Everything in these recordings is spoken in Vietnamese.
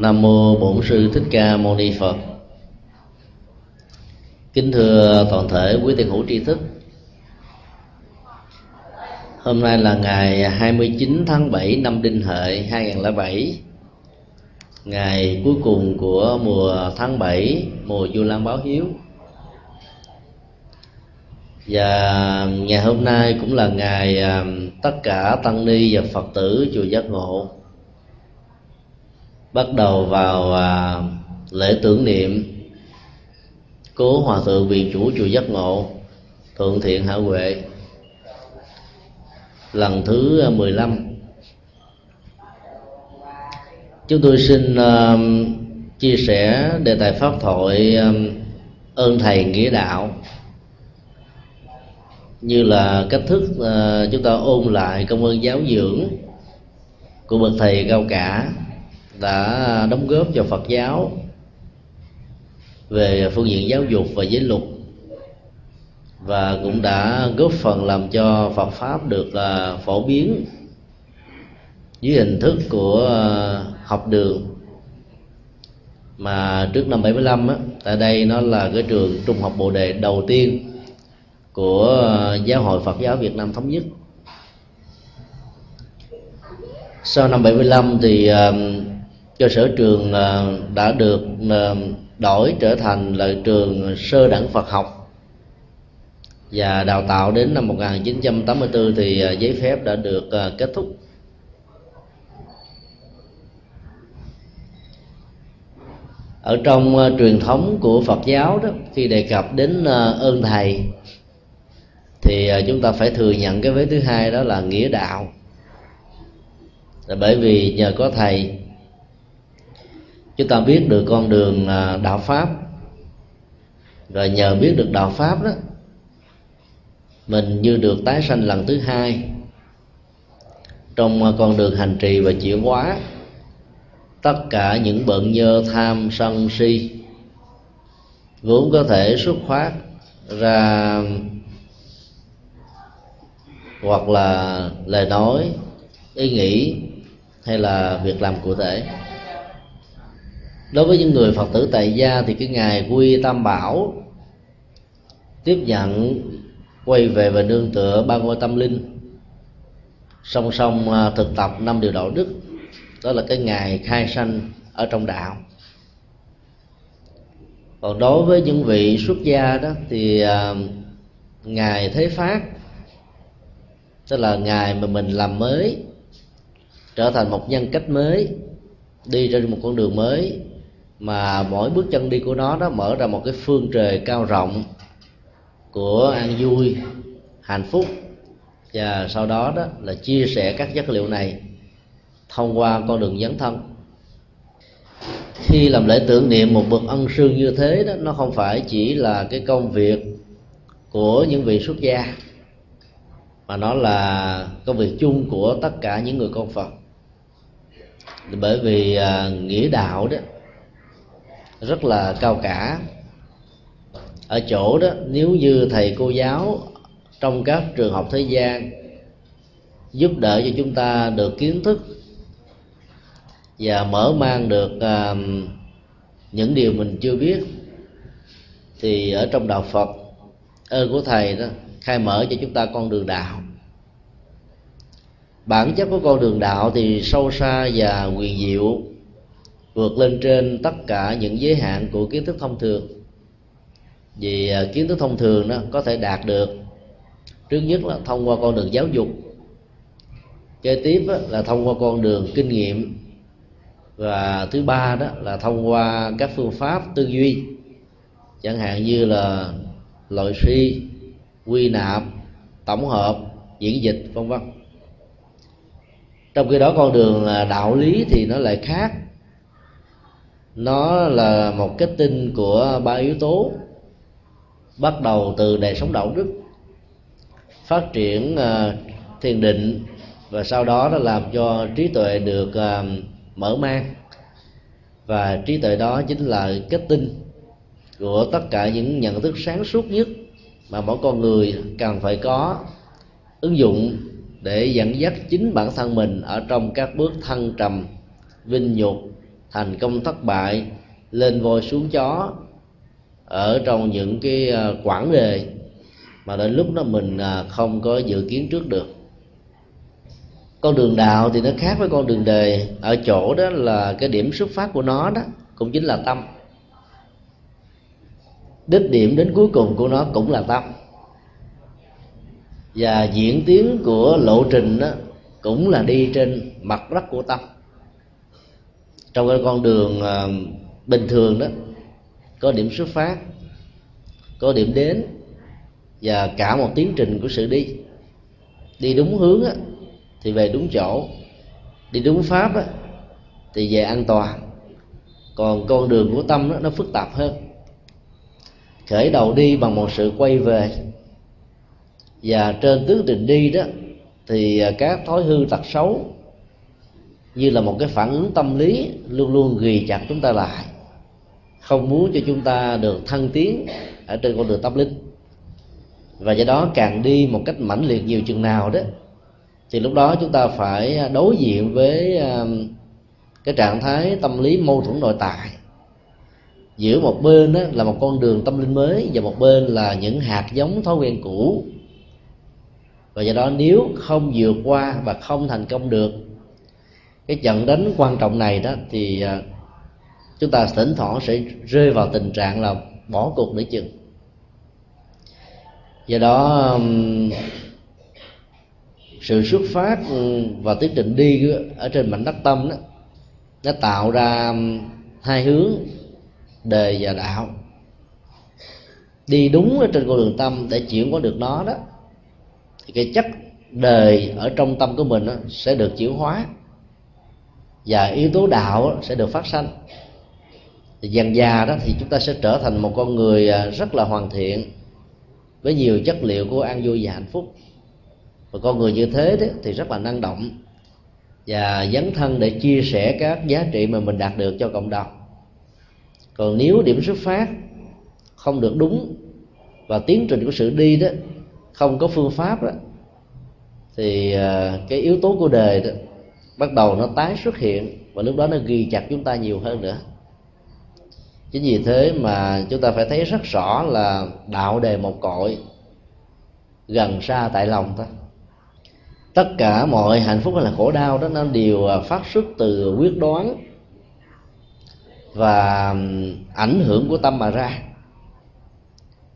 Nam mô Bổn sư Thích Ca Mâu Ni Phật. Kính thưa toàn thể quý tiền hữu tri thức. Hôm nay là ngày 29 tháng 7 năm Đinh Hợi 2007. Ngày cuối cùng của mùa tháng 7, mùa Du Lan báo hiếu. Và ngày hôm nay cũng là ngày à, tất cả tăng ni và Phật tử chùa Giác Ngộ bắt đầu vào à, lễ tưởng niệm. Cố hòa thượng viện chủ chùa giác ngộ thượng thiện hạ huệ. Lần thứ à, 15 chúng tôi xin uh, chia sẻ đề tài pháp thoại um, ơn thầy nghĩa đạo. Như là cách thức uh, chúng ta ôn lại công ơn giáo dưỡng của bậc thầy cao cả đã đóng góp cho Phật giáo về phương diện giáo dục và giới luật và cũng đã góp phần làm cho Phật pháp được à, phổ biến dưới hình thức của à, học đường. Mà trước năm 75 á, tại đây nó là cái trường trung học bồ đề đầu tiên của à, giáo hội Phật giáo Việt Nam thống nhất. Sau năm 75 thì cho cơ sở trường ờ, đã được ờ, đổi trở thành là trường sơ đẳng Phật học. Và đào tạo đến năm 1984 thì ờ, giấy phép đã được kết thúc. Ở trong truyền thống của Phật giáo đó, khi đề cập đến ơn thầy, thì chúng ta phải thừa nhận cái vế thứ hai đó là nghĩa đạo. Là bởi vì nhờ có thầy chúng ta biết được con đường à, đạo pháp. Rồi nhờ biết được đạo pháp đó, mình như được tái sanh lần thứ hai trong à, con đường hành trì và chuyển hóa tất cả những bận nhơ, tham, sân, si vốn có thể xuất phát ra hoặc là lời nói, ý nghĩ hay là việc làm cụ thể đối với những người phật tử tại gia thì cái ngày quy tam bảo tiếp nhận, quay về và nương tựa ba ngôi tâm linh, song song à, thực tập năm điều đạo đức, đó là cái ngày khai sanh ở trong đạo. Còn đối với những vị xuất gia đó thì à, ngày thế phát, tức là ngày mà mình làm mới, trở thành một nhân cách mới, đi trên một con đường mới mà mỗi bước chân đi của nó đó mở ra một cái phương trời cao rộng của an vui hạnh phúc. Và sau đó đó là chia sẻ các chất liệu này thông qua con đường dấn thân. Khi làm lễ tưởng niệm một bậc ân sư như thế đó nó không phải chỉ là cái công việc của những vị xuất gia mà nó là công việc chung của tất cả những người con phật. Bởi vì à, nghĩa đạo đó rất là cao cả. Ở chỗ đó nếu như thầy cô giáo trong các trường học thế gian giúp đỡ cho chúng ta được kiến thức và mở mang được uh, những điều mình chưa biết thì ở trong đạo Phật ơn của thầy đó khai mở cho chúng ta con đường đạo. Bản chất của con đường đạo thì sâu xa và quyền diệu vượt lên trên tất cả những giới hạn của kiến thức thông thường. Vì à, kiến thức thông thường đó có thể đạt được, trước nhất là thông qua con đường giáo dục, kế tiếp là thông qua con đường kinh nghiệm, và thứ ba đó là thông qua các phương pháp tư duy, chẳng hạn như là loại suy, quy nạp, tổng hợp, diễn dịch, vân vân. Trong khi đó con đường à, đạo lý thì nó lại khác nó là một kết tinh của ba yếu tố. Bắt đầu từ đời sống đạo đức phát triển uh, thiền định và sau đó nó làm cho trí tuệ được uh, mở mang. Và trí tuệ đó chính là kết tinh của tất cả những nhận thức sáng suốt nhất mà mỗi con người cần phải có ứng dụng để dẫn dắt chính bản thân mình ở trong các bước thăng trầm vinh nhục thành công thất bại, lên voi xuống chó, ở trong những cái ờ, quãng đề mà đến lúc đó mình ờ, không có dự kiến trước được. Con đường đạo thì nó khác với con đường đời ở chỗ đó là cái điểm xuất phát của nó đó, cũng chính là tâm. Đích điểm đến cuối cùng của nó cũng là tâm. Và diễn tiến của lộ trình đó cũng là đi trên mặt đất của tâm trong cái con đường uh, bình thường đó có điểm xuất phát có điểm đến và cả một tiến trình của sự đi đi đúng hướng á, thì về đúng chỗ đi đúng pháp á, thì về an toàn. Còn con đường của tâm đó, nó phức tạp hơn. Khởi đầu đi bằng một sự quay về và trên tứ trình đi đó thì ờ, các thói hư tật xấu như là một cái phản ứng tâm lý luôn luôn ghi chặt chúng ta lại. Không muốn cho chúng ta được thăng tiến ở trên con đường tâm linh. Và do đó càng đi một cách mãnh liệt nhiều chừng nào đó, thì lúc đó chúng ta phải đối diện với um, cái trạng thái tâm lý mâu thuẫn nội tại. Giữa một bên đó là một con đường tâm linh mới và một bên là những hạt giống thói quen cũ. Và do đó nếu không vượt qua và không thành công được cái dẫn đến quan trọng này đó thì à, chúng ta thỉnh thoảng sẽ rơi vào tình trạng là bỏ cuộc nữa chừng do đó sự xuất phát và tiến trình đi ở trên mảnh đất tâm đó nó tạo ra hai hướng đời và đạo. Đi đúng ở trên con đường tâm để chuyển hóa được nó đó thì cái chất đời ở trong tâm của mình đó, sẽ được chuyển hóa và yếu tố đạo sẽ được phát sanh. Thì dần già đó thì chúng ta sẽ trở thành một con người à, rất là hoàn thiện với nhiều chất liệu của an vui và hạnh phúc. Và con người như thế đó, thì rất là năng động và dấn thân để chia sẻ các giá trị mà mình đạt được cho cộng đồng. Còn nếu điểm xuất phát không được đúng và tiến trình của sự đi đó không có phương pháp đó thì à, cái yếu tố của đời đó bắt đầu nó tái xuất hiện và lúc đó nó ghi chặt chúng ta nhiều hơn nữa. Chính vì thế mà chúng ta phải thấy rất rõ là đạo đề một cội gần xa tại lòng ta. Tất cả mọi hạnh phúc hay là khổ đau đó, nó đều à, phát xuất từ quyết đoán và ảnh hưởng của tâm mà ra.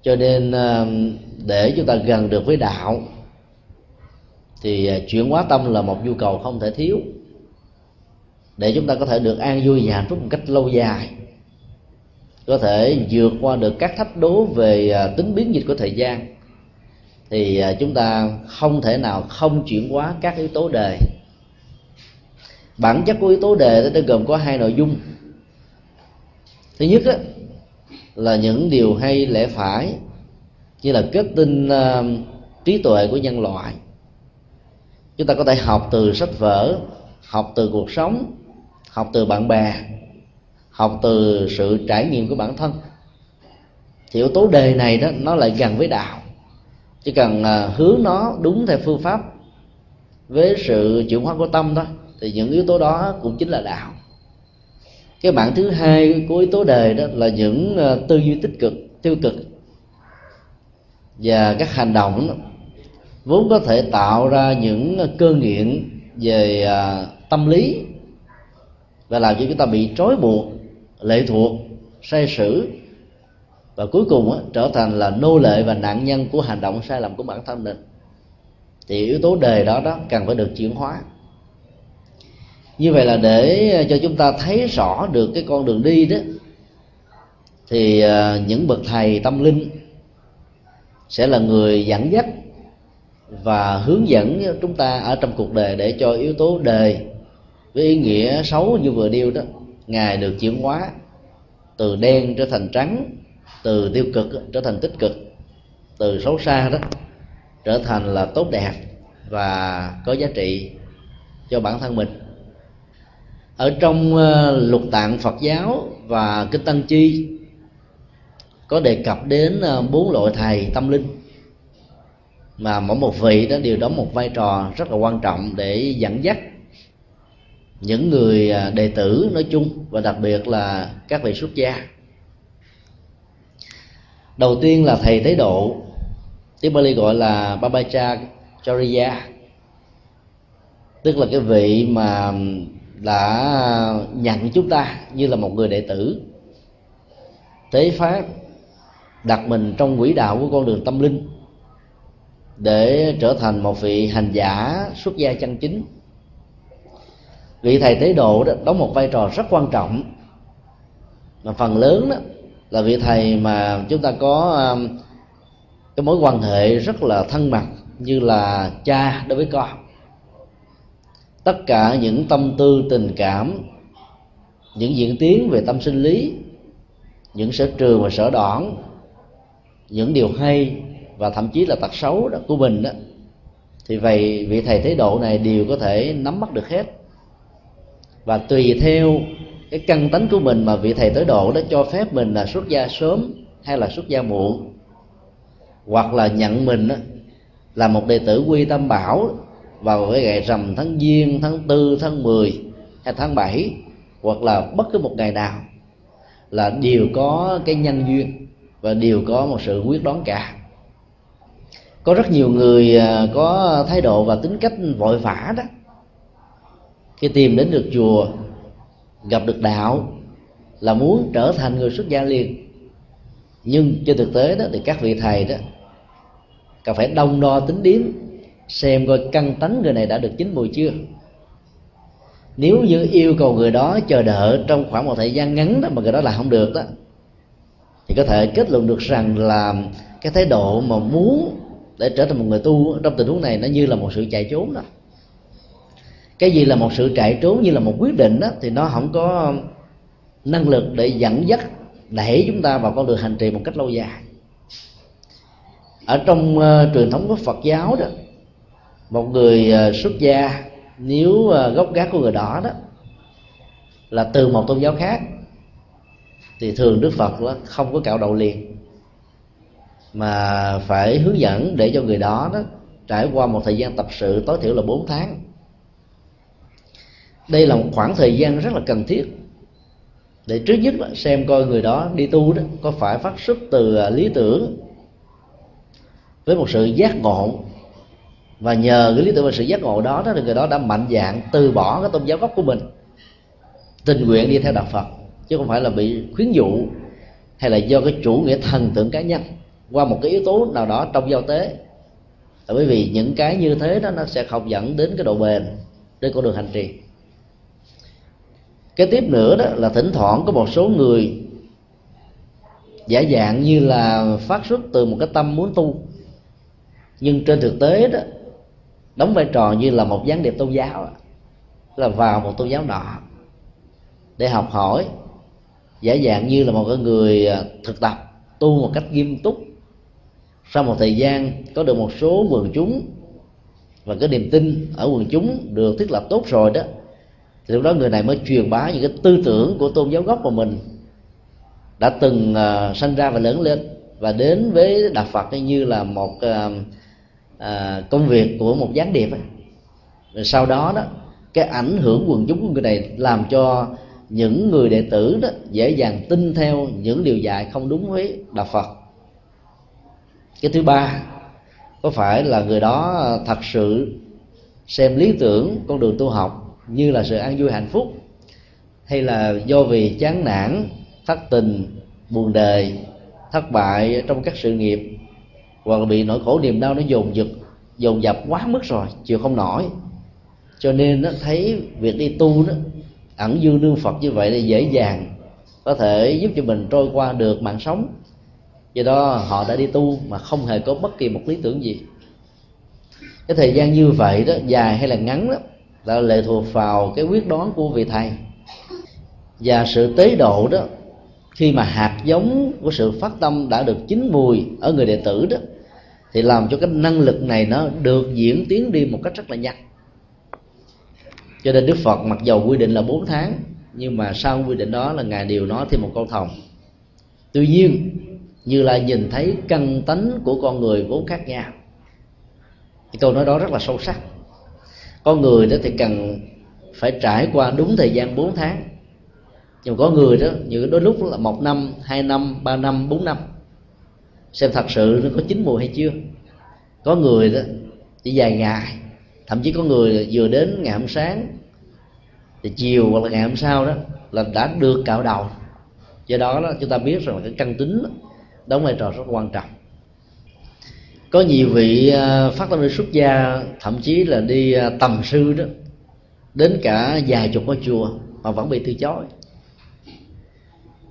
Cho nên để chúng ta gần được với đạo thì à, chuyển hóa tâm là một nhu cầu không thể thiếu. Để chúng ta có thể được an vui và hạnh phúc một cách lâu dài. Có thể vượt qua được các thách đố về à, tính biến dịch của thời gian. Thì à, chúng ta không thể nào không chuyển hóa các yếu tố đề. Bản chất của yếu tố đề nó gồm có hai nội dung. Thứ nhất đó, là những điều hay lẽ phải như là kết tinh uh, trí tuệ của nhân loại chúng ta có thể học từ sách vở học từ cuộc sống học từ bạn bè học từ sự trải nghiệm của bản thân. Thì yếu tố đề này đó nó lại gần với đạo. Chỉ cần à, hướng nó đúng theo phương pháp với sự chuyển hóa của tâm đó thì những yếu tố đó cũng chính là đạo. Cái bản thứ hai của yếu tố đề đó là những à, tư duy tích cực tiêu cực và các hành động đó, vốn có thể tạo ra những cơ nghiện về à, tâm lý và làm cho chúng ta bị trói buộc lệ thuộc sai sử và cuối cùng á, trở thành là nô lệ và nạn nhân của hành động sai lầm của bản thân mình. Thì yếu tố đề đó đó cần phải được chuyển hóa. Như vậy là để cho chúng ta thấy rõ được cái con đường đi đó thì à, những bậc thầy tâm linh sẽ là người dẫn dắt và hướng dẫn chúng ta ở trong cuộc đời để cho yếu tố đề với ý nghĩa xấu như vừa điêu đó, ngài được chuyển hóa từ đen trở thành trắng, từ tiêu cực trở thành tích cực, từ xấu xa đó trở thành là tốt đẹp và có giá trị cho bản thân mình. Ở trong ờ, lục tạng Phật giáo và kinh Tăng Chi có đề cập đến ờ, bốn loại thầy tâm linh mà mỗi một vị đó đều đóng một vai trò rất là quan trọng để dẫn dắt những người à, đệ tử nói chung và đặc biệt là các vị xuất gia. Đầu tiên là thầy tế độ, tiếng Bali gọi là Babacha Chariya tức là cái vị mà đã nhận chúng ta như là một người đệ tử. Tế pháp đặt mình trong quỹ đạo của con đường tâm linh để trở thành một vị hành giả, xuất gia chân chính. Vị thầy tế độ đó đóng một vai trò rất quan trọng. Mà phần lớn đó là vị thầy mà chúng ta có um, cái mối quan hệ rất là thân mật như là cha đối với con. Tất cả những tâm tư, tình cảm, những diễn tiến về tâm sinh lý, những sở trường và sở đoản, những điều hay và thậm chí là tật xấu đó, của mình đó, thì vậy vị thầy thế độ này đều có thể nắm bắt được hết. Và tùy theo cái căn tánh của mình mà vị thầy tới độ đó cho phép mình là xuất gia sớm hay là xuất gia muộn, hoặc là nhận mình là một đệ tử quy tâm bảo vào cái ngày rằm tháng giêng, tháng tư, tháng 10 hay tháng 7 hoặc là bất cứ một ngày nào là đều có cái nhân duyên và đều có một sự quyết đoán cả có rất nhiều người à, có thái độ và tính cách vội vã đó. Khi tìm đến được chùa, gặp được đạo, là muốn trở thành người xuất gia liền. Nhưng trên thực tế đó, thì các vị thầy đó, cần phải đông đo tính điếm, xem coi căn tánh người này đã được chín mùi chưa. Nếu như yêu cầu người đó chờ đợi trong khoảng một thời gian ngắn đó mà người đó là không được đó, thì có thể kết luận được rằng là cái thái độ mà muốn để trở thành một người tu trong tình huống này nó như là một sự chạy trốn đó. Cái gì là một sự chạy trốn như là một quyết định đó thì nó không có năng lực để dẫn dắt đẩy chúng ta vào con đường hành trì một cách lâu dài. Ở trong uh, truyền thống của Phật giáo đó một người uh, xuất gia nếu uh, ờ, gốc gác của người đó đó là từ một tôn giáo khác thì thường Đức Phật đó không có cạo đầu liền mà phải hướng dẫn để cho người đó đó trải qua một thời gian tập sự tối thiểu là 4 tháng. Đây là một khoảng thời gian rất là cần thiết để trước nhất là xem coi người đó đi tu đó có phải phát xuất từ à, lý tưởng với một sự giác ngộ. Và nhờ cái lý tưởng và sự giác ngộ đó đó, thì người đó đã mạnh dạng từ bỏ cái tôn giáo gốc của mình, tình nguyện đi theo đạo Phật, chứ không phải là bị khuyến dụ hay là do cái chủ nghĩa thần tượng cá nhân qua một cái yếu tố nào đó trong giao tế. Bởi vì những cái như thế đó, nó sẽ không dẫn đến cái độ bền trên con đường hành trì. Cái tiếp nữa đó là thỉnh thoảng có một số người giả dạng như là phát xuất từ một cái tâm muốn tu. Nhưng trên thực tế đó, đóng vai trò như là một gián điệp tôn giáo là vào một tôn giáo nọ để học hỏi, giả dạng như là một cái người à, thực tập tu một cách nghiêm túc sau một thời gian có được một số quần chúng và cái niềm tin ở quần chúng được thiết lập tốt rồi đó thì lúc đó người này mới truyền bá những cái tư tưởng của tôn giáo gốc của mình đã từng uh, sanh ra và lớn lên và đến với đạo Phật như là một uh, uh, công việc của một gián điệp rồi sau đó đó cái ảnh hưởng quần chúng của người này làm cho những người đệ tử đó dễ dàng tin theo những điều dạy không đúng với đạo Phật cái thứ ba, có phải là người đó ờ, thật sự xem lý tưởng con đường tu học như là sự an vui hạnh phúc, hay là do vì chán nản, thất tình, buồn đời, thất bại trong các sự nghiệp, hoặc là bị nỗi khổ niềm đau nó dồn dập dồn dập quá mức rồi, chịu không nổi? Cho nên nó thấy việc đi tu đó, ẩn dư nương phật như vậy là dễ dàng, có thể giúp cho mình trôi qua được mạng sống do đó, họ đã đi tu mà không hề có bất kỳ một lý tưởng gì. Cái thời gian như vậy đó, dài hay là ngắn đó là lệ thuộc vào cái quyết đoán của vị thầy. Và sự tế độ đó, khi mà hạt giống của sự phát tâm đã được chín mùi ở người đệ tử đó, thì làm cho cái năng lực này nó được diễn tiến đi một cách rất là nhanh. Cho nên đức phật mặc dầu quy định là 4 tháng, nhưng mà sau quy định đó là ngài đều nói thêm một câu thòng tuy nhiên như là nhìn thấy căn tánh của con người vốn khác nhau. Thì câu nói đó rất là sâu sắc. Con người đó thì cần phải trải qua đúng thời gian 4 tháng. Nhưng có người đó nhiều đôi lúc là một năm hai năm ba năm bốn năm. Xem thật sự nó có chín mùi hay chưa. Có người đó chỉ vài ngày. Thậm chí có người vừa đến ngày hôm sáng thì chiều hoặc là ngày hôm sau đó là đã được cạo đầu. Do đó, đó chúng ta biết rằng cái căn tính đóng vai trò rất quan trọng. Có nhiều vị à, phát tâm đi xuất gia, thậm chí là đi à, tầm sư đó, đến cả vài chục ngôi chùa mà vẫn bị từ chối.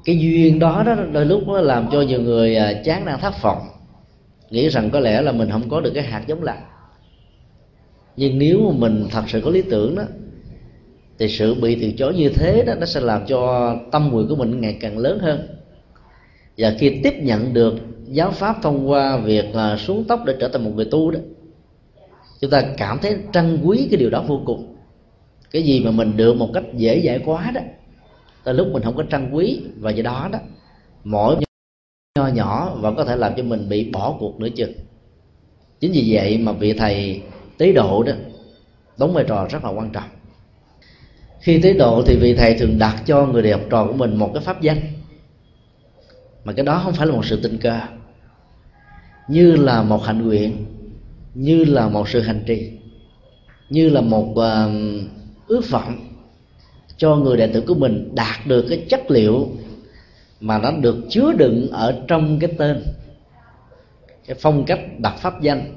Cái duyên đó đó, đôi lúc nó làm cho nhiều người à, chán nản thất vọng, nghĩ rằng có lẽ là mình không có được cái hạt giống lạc. nhưng nếu mà mình thật sự có lý tưởng đó, thì sự bị từ chối như thế đó, nó sẽ làm cho tâm nguyện của mình ngày càng lớn hơn và khi tiếp nhận được giáo pháp thông qua việc à, xuống tóc để trở thành một người tu đó, chúng ta cảm thấy trân quý cái điều đó vô cùng. Cái gì mà mình được một cách dễ dãi quá đó, tới lúc mình không có trân quý và do đó đó, mỗi nho nhỏ vẫn có thể làm cho mình bị bỏ cuộc nữa chừng chính vì vậy mà vị thầy tế độ đó đóng vai trò rất là quan trọng. Khi tế độ thì vị thầy thường đặt cho người đệ học trò của mình một cái pháp danh mà cái đó không phải là một sự tình cờ. Như là một hạnh nguyện như là một sự hành trì như là một uh, ước vọng cho người đệ tử của mình đạt được cái chất liệu mà nó được chứa đựng ở trong cái tên cái phong cách đặt pháp danh.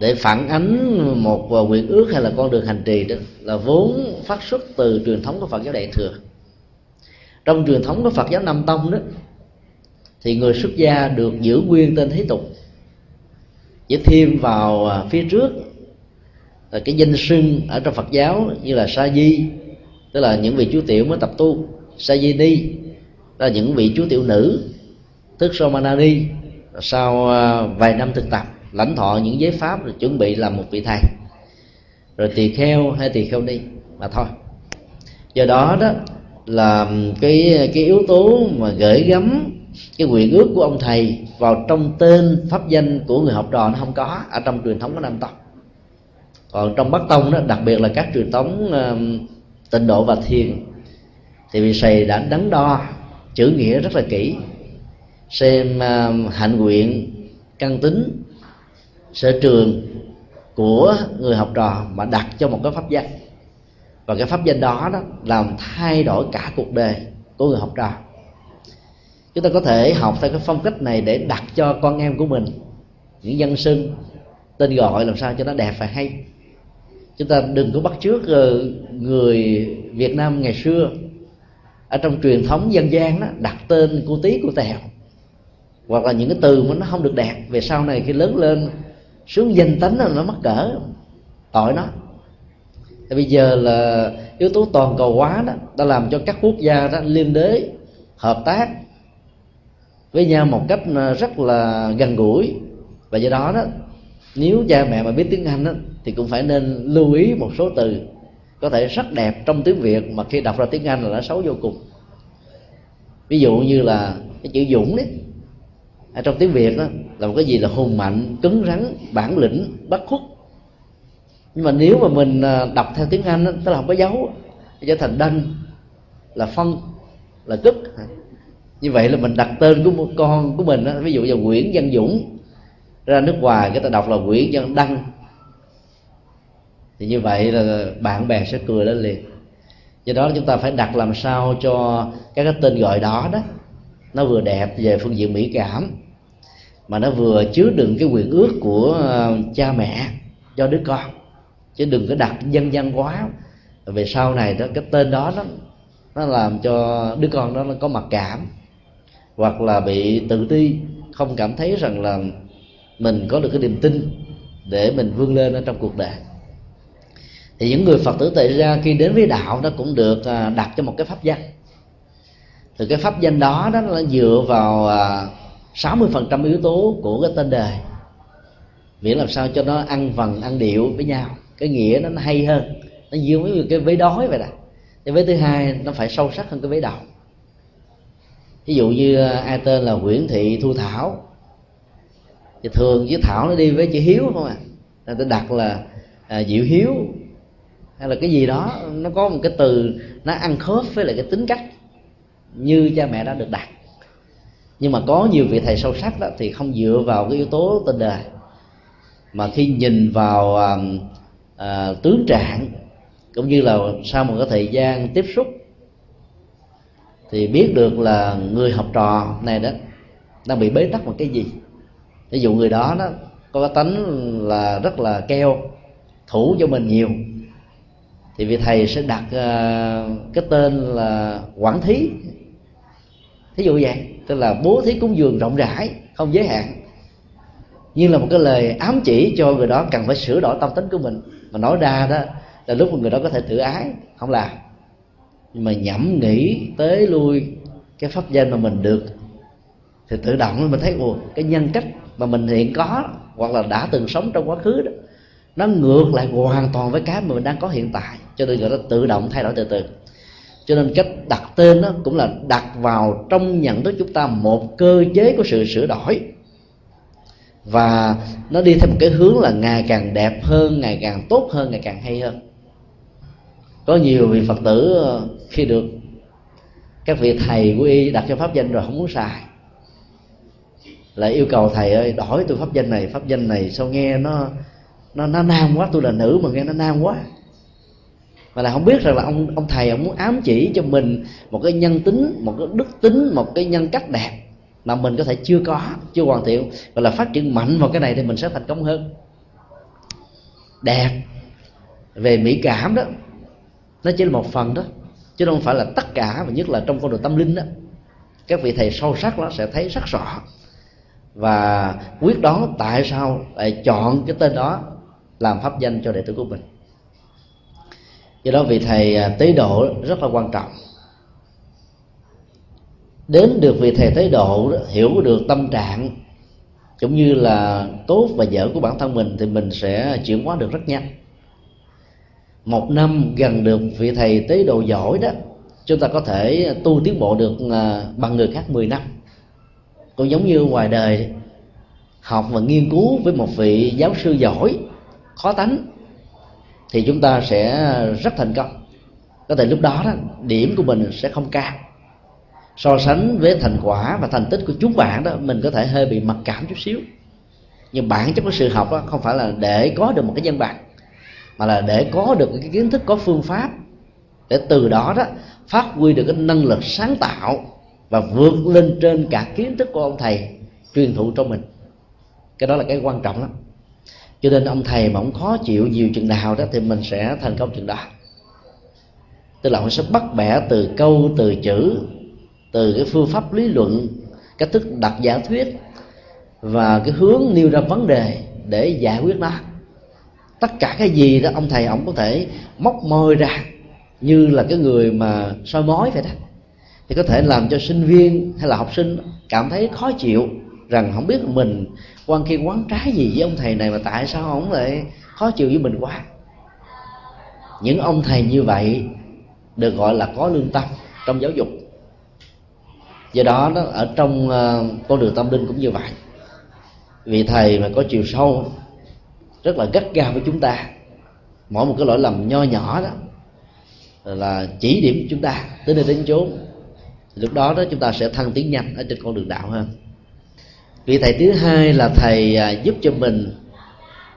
Để phản ánh một ờ, nguyện ước hay là con đường hành trì đó là vốn phát xuất từ truyền thống của Phật giáo Đại thừa trong truyền thống của Phật giáo Nam Tông đó, thì người xuất gia được giữ nguyên tên thế tục. Chỉ thêm vào à, phía trước, là cái danh xưng ở trong Phật giáo như là sa di, tức là những vị chú tiểu mới tập tu. Sa di ni là những vị chú tiểu nữ, tức somanani sau à, vài năm thực tập, lãnh thọ những giới pháp rồi chuẩn bị làm một vị thầy. Rồi tỳ kheo hay tỳ kheo đi mà thôi. Do đó đó là cái cái yếu tố mà gửi gắm cái nguyện ước của ông thầy vào trong tên pháp danh của người học trò nó không có ở trong truyền thống của nam tông. Còn trong bắc tông đó đặc biệt là các truyền thống uh, tịnh độ và thiền thì vị thầy đã đắn đo chữ nghĩa rất là kỹ xem uh, hạnh nguyện căn tính sở trường của người học trò mà đặt cho một cái pháp danh và cái pháp danh đó đó làm thay đổi cả cuộc đời của người học trò. Chúng ta có thể học theo cái phong cách này để đặt cho con em của mình những dân xưng tên gọi làm sao cho nó đẹp và hay. Chúng ta đừng có bắt trước ờ, người Việt Nam ngày xưa ở trong truyền thống dân gian đó đặt tên cô tí cô tèo, hoặc là những cái từ mà nó không được đẹp. Về sau này khi lớn lên xuống danh tánh là nó mắc cỡ, tội nó thì bây giờ là yếu tố toàn cầu hóa đó đã làm cho các quốc gia đó liên đới hợp tác với nhau một cách à, rất là gần gũi. Và do đó đó nếu cha mẹ mà biết tiếng anh đó, thì cũng phải nên lưu ý một số từ có thể rất đẹp trong tiếng việt mà khi đọc ra tiếng anh là nó xấu vô cùng. Ví dụ như là cái chữ dũng đấy ở trong tiếng việt đó là một cái gì là hùng mạnh cứng rắn bản lĩnh bất khuất nhưng mà nếu mà mình à, đọc theo tiếng anh đó, tức là không có dấu trở thành đanh là phân là cức như vậy là mình đặt tên của một con của mình đó, ví dụ như nguyễn văn dũng ra nước ngoài cái ta đọc là nguyễn văn đăng. Thì như vậy là bạn bè sẽ cười lên liền. Do đó chúng ta phải đặt làm sao cho các cái tên gọi đó đó nó vừa đẹp về phương diện mỹ cảm mà nó vừa chứa đựng cái quyền ước của à, cha mẹ cho đứa con chứ đừng có đặt dân dân quá. Về sau này đó, cái tên đó nó nó làm cho đứa con đó nó có mặc cảm, hoặc là bị tự ti, không cảm thấy rằng là mình có được cái niềm tin để mình vươn lên ở trong cuộc đời. Thì những người phật tử tại ra khi đến với đạo nó cũng được à, đặt cho một cái pháp danh. Thì cái pháp danh đó đó là dựa vào à, 60% yếu tố của cái tên đời. Miễn làm sao cho nó ăn vần, ăn điệu với nhau cái nghĩa nó hay hơn. Nó dương với cái vế đói vậy nè cái vế thứ hai nó phải sâu sắc hơn cái vế đầu ví dụ như à, ai tên là nguyễn thị thu thảo. Thì thường với thảo nó đi với chữ hiếu không à? Người ta đặt là à, diệu hiếu hay là cái gì đó. Nó có một cái từ nó ăn khớp với lại cái tính cách như cha mẹ đã được đặt. Nhưng mà có nhiều vị thầy sâu sắc đó thì không dựa vào cái yếu tố tên đời mà khi nhìn vào um, à, tướng trạng cũng như là sau một cái thời gian tiếp xúc thì biết được là người học trò này đó đang bị bế tắc một cái gì. Ví dụ người đó đó có cái tánh là rất là keo thủ cho mình nhiều thì vị thầy sẽ đặt uh, cái tên là quản thí. Thí dụ vậy tức là bố thí cúng dường rộng rãi không giới hạn như là một cái lời ám chỉ cho người đó cần phải sửa đổi tâm tính của mình mà nói ra đó, là lúc mà người đó có thể tự ái, không làm. Nhưng mà nhẩm nghĩ tới lui cái pháp danh mà mình được, thì tự động mình thấy, ồ, cái nhân cách mà mình hiện có, hoặc là đã từng sống trong quá khứ đó, nó ngược lại hoàn toàn với cái mà mình đang có hiện tại. Cho nên gọi là tự động thay đổi từ từ. Cho nên cách đặt tên đó cũng là đặt vào trong nhận thức chúng ta một cơ chế của sự sửa đổi và nó đi theo một cái hướng là ngày càng đẹp hơn, ngày càng tốt hơn, ngày càng hay hơn. Có nhiều vị phật tử ờ, khi được các vị thầy của y đặt cho pháp danh rồi không muốn xài. Lại yêu cầu thầy ơi, đổi tôi pháp danh này, pháp danh này, sao nghe nó nó nó nam quá, tôi là nữ mà nghe nó nam quá. Mà là không biết rằng là ông ông thầy ông muốn ám chỉ cho mình một cái nhân tính, một cái đức tính, một cái nhân cách đẹp mà mình có thể chưa có, chưa hoàn thiện và là phát triển mạnh vào cái này thì mình sẽ thành công hơn. Đẹp. Về mỹ cảm đó, nó chỉ là một phần đó, chứ không phải là tất cả, và nhất là trong con đường tâm linh đó, các vị thầy sâu sắc đó sẽ thấy rất rõ. Và quyết đoán tại sao lại chọn cái tên đó làm pháp danh cho đệ tử của mình. Do đó vị thầy à, tế độ rất là quan trọng đến được vị thầy tế độ hiểu được tâm trạng, cũng như là tốt và dở của bản thân mình, thì mình sẽ chuyển hóa được rất nhanh. Một năm gần được vị thầy tế độ giỏi đó, chúng ta có thể tu tiến bộ được à, bằng người khác 10 năm. Cũng giống như ngoài đời, học và nghiên cứu với một vị giáo sư giỏi, khó tánh, thì chúng ta sẽ rất thành công. Có thể lúc đó đó, điểm của mình sẽ không cao so sánh với thành quả và thành tích của chúng bạn đó, mình có thể hơi bị mặc cảm chút xíu. Nhưng bản chất của sự học đó không phải là để có được một cái nhân bản mà là để có được cái kiến thức, có phương pháp để từ đó đó phát huy được cái năng lực sáng tạo và vượt lên trên cả kiến thức của ông thầy truyền thụ cho mình. Cái đó là cái quan trọng lắm. Cho nên ông thầy mà ông khó chịu nhiều chừng nào đó thì mình sẽ thành công chừng đó. Tức là ông sẽ bắt bẻ từ câu, từ chữ từ cái phương pháp lý luận, cách thức đặt giả thuyết và cái hướng nêu ra vấn đề để giải quyết nó. Tất cả cái gì đó ông thầy ông có thể móc môi ra như là cái người mà soi mói vậy đó. Thì có thể làm cho sinh viên hay là học sinh cảm thấy khó chịu rằng không biết mình quan khi quán trái gì với ông thầy này mà tại sao ông lại khó chịu với mình quá. Những ông thầy như vậy được gọi là có lương tâm trong giáo dục do đó nó ở trong uh, con đường tâm linh cũng như vậy. Vị thầy mà có chiều sâu rất là gắt gao với chúng ta. Mỗi một cái lỗi lầm nho nhỏ đó là chỉ điểm chúng ta tới nơi đến chốn. Lúc đó đó chúng ta sẽ thăng tiến nhanh ở trên con đường đạo hơn. Vị thầy thứ hai là thầy à, giúp cho mình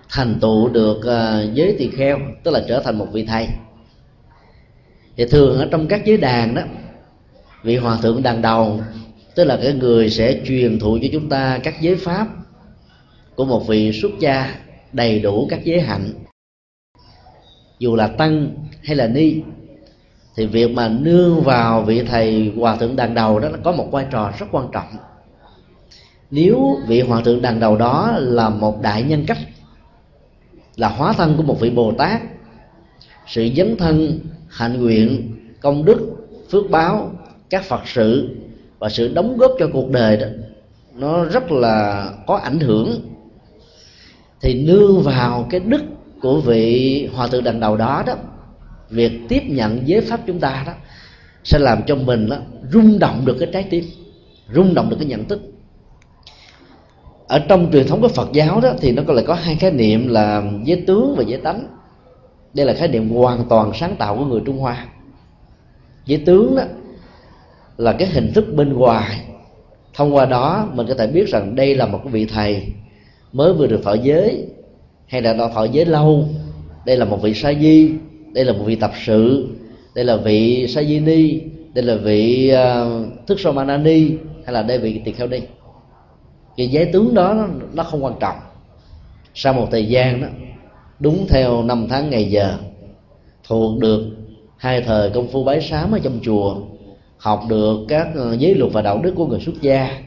thành tựu được à, giới tỳ kheo tức là trở thành một vị thầy. Thì thường ở trong các giới đàn đó vị hòa thượng đàn đầu tức là cái người sẽ truyền thụ cho chúng ta các giới pháp của một vị xuất gia đầy đủ các giới hạnh. Dù là tăng hay là ni, thì việc mà nương vào vị thầy hòa thượng đàn đầu đó có một vai trò rất quan trọng. Nếu vị hòa thượng đàn đầu đó là một đại nhân cách, là hóa thân của một vị bồ tát, sự dấn thân, hạnh nguyện, công đức, phước báo các phật sự và sự đóng góp cho cuộc đời đó, nó rất là có ảnh hưởng. Thì nương vào cái đức của vị hòa thượng đằng đầu đó đó, việc tiếp nhận giới pháp chúng ta đó, sẽ làm cho mình đó rung động được cái trái tim, rung động được cái nhận thức. Ở trong truyền thống của Phật giáo đó thì nó có lại có hai khái niệm là giới tướng và giới tánh. Đây là khái niệm hoàn toàn sáng tạo của người trung hoa. Giới tướng đó là cái hình thức bên ngoài. Thông qua đó mình có thể biết rằng đây là một cái vị thầy mới vừa được thọ giới hay là đã thọ giới lâu. Đây là một vị sa di đây là một vị tập sự đây là vị sa di ni đây là vị uh, thức somanani hay là đây vị tỳ kheo đi cái giới tướng đó nó, nó không quan trọng. Sau một thời gian đó đúng theo năm tháng ngày giờ thuộc được hai thời công phu bái sám ở trong chùa học được các ờ, giới luật và đạo đức của người xuất gia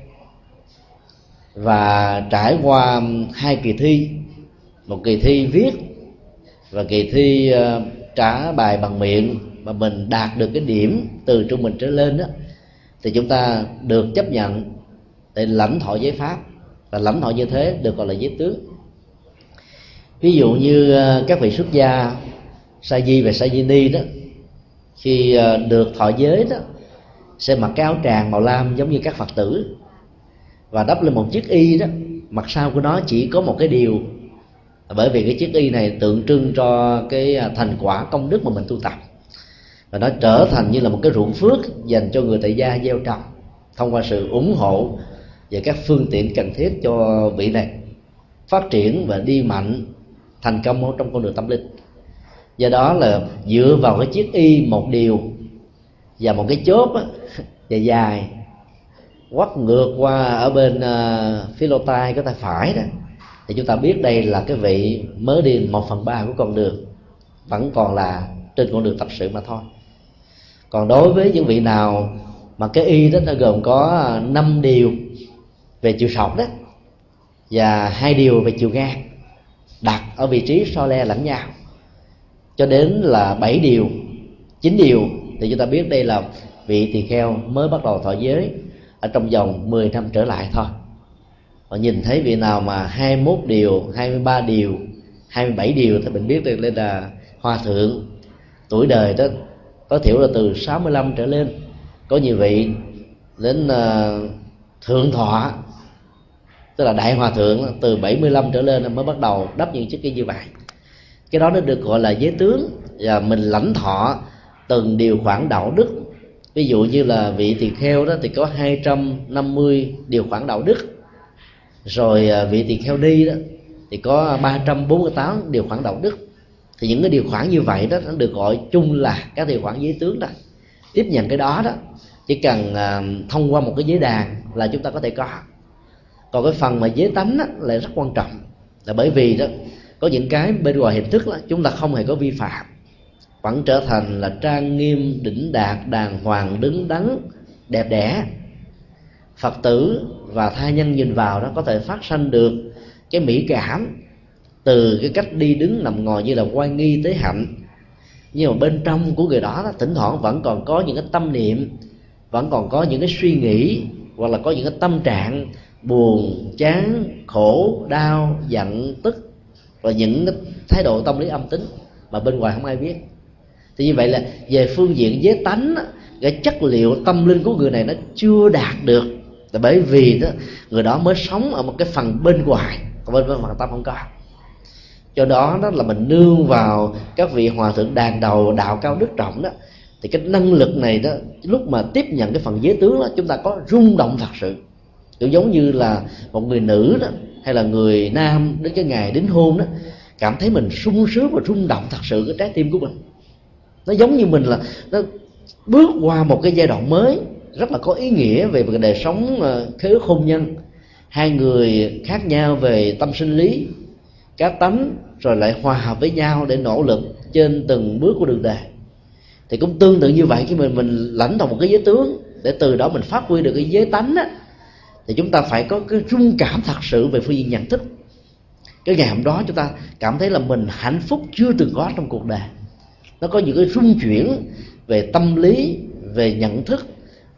và trải qua hai kỳ thi. Một kỳ thi viết và kỳ thi ờ, trả bài bằng miệng mà mình đạt được cái điểm từ trung bình trở lên đó thì chúng ta được chấp nhận để lãnh thọ giới pháp. Và lãnh thọ như thế được gọi là giới tướng. Ví dụ như ờ, các vị xuất gia sa di và sa di ni đó, khi được thọ giới đó sẽ mặc cái áo tràng màu lam giống như các phật tử. Và đắp lên một chiếc y đó, mặt sau của nó chỉ có một cái điều. Bởi vì cái chiếc y này tượng trưng cho cái à, thành quả công đức mà mình tu tập. Và nó trở thành như là một cái ruộng phước dành cho người tại gia gieo trồng, thông qua sự ủng hộ và các phương tiện cần thiết cho vị này phát triển và đi mạnh, thành công trong con đường tâm linh. Do đó là dựa vào cái chiếc y một điều và một cái chốt á, dài dài quắt ngược qua ở bên uh, phía lô tai cái tay phải đó. Thì chúng ta biết đây là cái vị mới đi một phần ba của con đường vẫn còn là trên con đường tập sự mà thôi. Còn đối với những vị nào mà cái y đó nó gồm có ờ, năm điều về chiều sọc đó và hai điều về chiều ngang đặt ở vị trí so le lẫn nhau cho đến là bảy điều chín điều thì chúng ta biết đây là vị tỳ kheo mới bắt đầu thọ giới ở trong vòng 10 năm trở lại thôi. Và nhìn thấy vị nào mà 21 điều 23 điều 27 điều thì mình biết được đây là hòa thượng. Tuổi đời đó tối thiểu là từ 65 trở lên. Có nhiều vị đến uh, thượng thọ tức là đại hòa thượng từ 75 trở lên mới bắt đầu đắp những chiếc kia như vậy. Cái đó nó được gọi là giới tướng và mình lãnh thọ từng điều khoản đạo đức. Ví dụ như là vị tỳ kheo đó thì có 250 điều khoản đạo đức. Rồi à, vị tỳ kheo đi đó thì có 348 điều khoản đạo đức. Thì những cái điều khoản như vậy đó nó được gọi chung là các điều khoản giới tướng đó. Tiếp nhận cái đó đó chỉ cần uh, thông qua một cái giới đàn là chúng ta có thể có. Còn cái phần mà giới tánh là rất quan trọng. Là bởi vì đó có những cái bên ngoài hình thức đó, chúng ta không hề có vi phạm vẫn trở thành là trang nghiêm đỉnh đạt đàng hoàng đứng đắn đẹp đẽ. Phật tử và thai nhân nhìn vào đó có thể phát sanh được cái mỹ cảm từ cái cách đi đứng nằm ngồi như là quan nghi tới hạnh. Nhưng mà bên trong của người đó, đó thỉnh thoảng vẫn còn có những cái tâm niệm vẫn còn có những cái suy nghĩ hoặc là có những cái tâm trạng buồn chán khổ đau giận tức và những cái thái độ tâm lý âm tính mà bên ngoài không ai biết thì như vậy là về phương diện giới tánh cái chất liệu tâm linh của người này nó chưa đạt được. Là bởi vì đó, người đó mới sống ở một cái phần bên ngoài, còn bên phần tâm không có. Do đó đó là mình nương vào các vị hòa thượng đàn đầu đạo cao đức trọng đó, thì cái năng lực này đó, lúc mà tiếp nhận cái phần giới tướng đó, chúng ta có rung động thật sự. Cũng giống như là một người nữ đó, hay là người nam đến cái ngày đến hôn đó, cảm thấy mình sung sướng và rung động thật sự cái trái tim của mình nó giống như mình là nó bước qua một cái giai đoạn mới rất là có ý nghĩa về đời sống ờ, khế ước hôn nhân. Hai người khác nhau về tâm sinh lý cá tánh rồi lại hòa hợp với nhau để nỗ lực trên từng bước của đường đời thì cũng tương tự như vậy khi mình mình lãnh đồng một cái giới tướng để từ đó mình phát huy được cái giới tánh á thì chúng ta phải có cái rung cảm thật sự về phương diện nhận thức. Cái ngày hôm đó chúng ta cảm thấy là mình hạnh phúc chưa từng có trong cuộc đời nó có những cái rung chuyển về tâm lý, về nhận thức.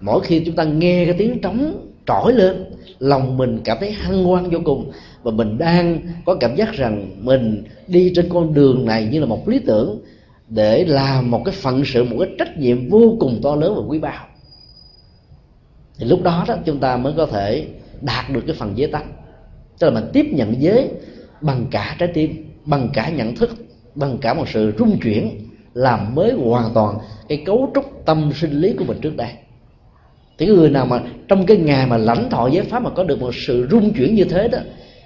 Mỗi khi chúng ta nghe cái tiếng trống trỗi lên, lòng mình cảm thấy hăng hoan vô cùng. Và mình đang có cảm giác rằng mình đi trên con đường này như là một lý tưởng để làm một cái phận sự, một cái trách nhiệm vô cùng to lớn và quý báu. Thì lúc đó đó, chúng ta mới có thể đạt được cái phần giới tánh. Tức là mình tiếp nhận giới bằng cả trái tim, bằng cả nhận thức, bằng cả một sự rung chuyển làm mới hoàn toàn cái cấu trúc tâm sinh lý của mình trước đây. Thì người nào mà trong cái ngày mà lãnh thọ giới pháp mà có được một sự rung chuyển như thế đó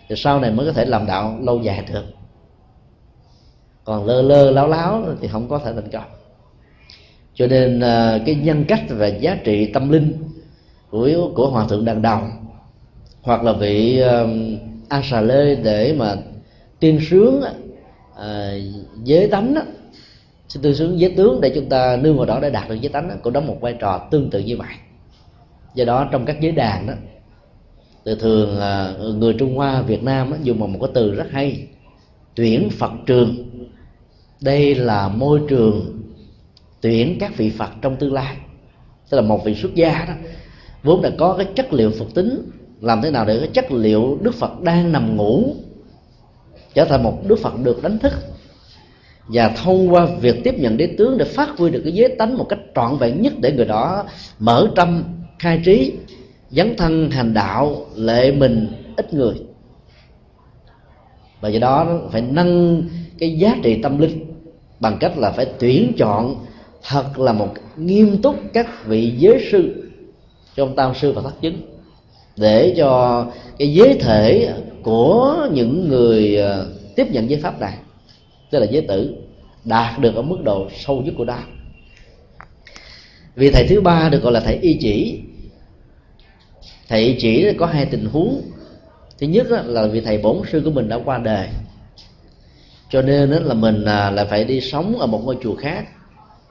thì sau này mới có thể làm đạo lâu dài được. Còn lơ lơ láo láo thì không có thể thành công. Cho nên à, cái nhân cách và giá trị tâm linh của của hòa thượng đàn đồng hoặc là vị uh, a xà lê để mà tiên sướng uh, giới tánh đó, xin tư sướng giới tướng để chúng ta nương vào đó để đạt được giới tánh đó, cũng đóng một vai trò tương tự như vậy. Do đó trong các giới đàn đó từ thường à, người trung hoa việt nam đó, dùng một cái từ rất hay. Tuyển phật trường. Đây là môi trường tuyển các vị phật trong tương lai. Tức là một vị xuất gia đó vốn đã có cái chất liệu phật tính làm thế nào để cái chất liệu đức phật đang nằm ngủ trở thành một đức phật được đánh thức và thông qua việc tiếp nhận đế tướng để phát huy được cái giới tánh một cách trọn vẹn nhất để người đó mở tâm, khai trí, dấn thân, hành đạo, lệ mình, ít người. Và do đó phải nâng cái giá trị tâm linh bằng cách là phải tuyển chọn thật là một nghiêm túc các vị giới sư trong tam sư và thất chứng, để cho cái giới thể của những người ờ, tiếp nhận giới pháp này tức là giới tử, đạt được ở mức độ sâu nhất của đạo vì thầy thứ ba được gọi là thầy y chỉ. Thầy y chỉ có hai tình huống. Thứ nhất là vì thầy bổn sư của mình đã qua đời, cho nên là mình là phải đi sống ở một ngôi chùa khác,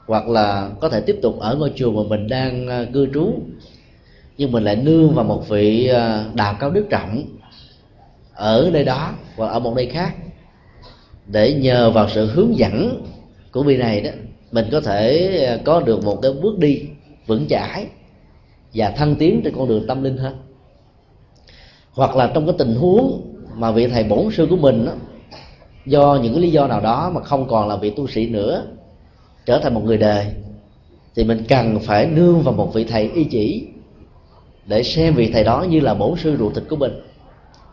hoặc là có thể tiếp tục ở ngôi chùa mà mình đang à, cư trú. Nhưng mình lại nương vào một vị à, đạo cao đức trọng ở nơi đó, hoặc ở một nơi khác để nhờ vào sự hướng dẫn của vị này đó mình có thể à, có được một cái bước đi vững chãi và thăng tiến trên con đường tâm linh hơn. Hoặc là trong cái tình huống mà vị thầy bổn sư của mình đó, do những cái lý do nào đó mà không còn là vị tu sĩ nữa trở thành một người đời thì mình cần phải nương vào một vị thầy y chỉ để xem vị thầy đó như là bổn sư ruột thịt của mình.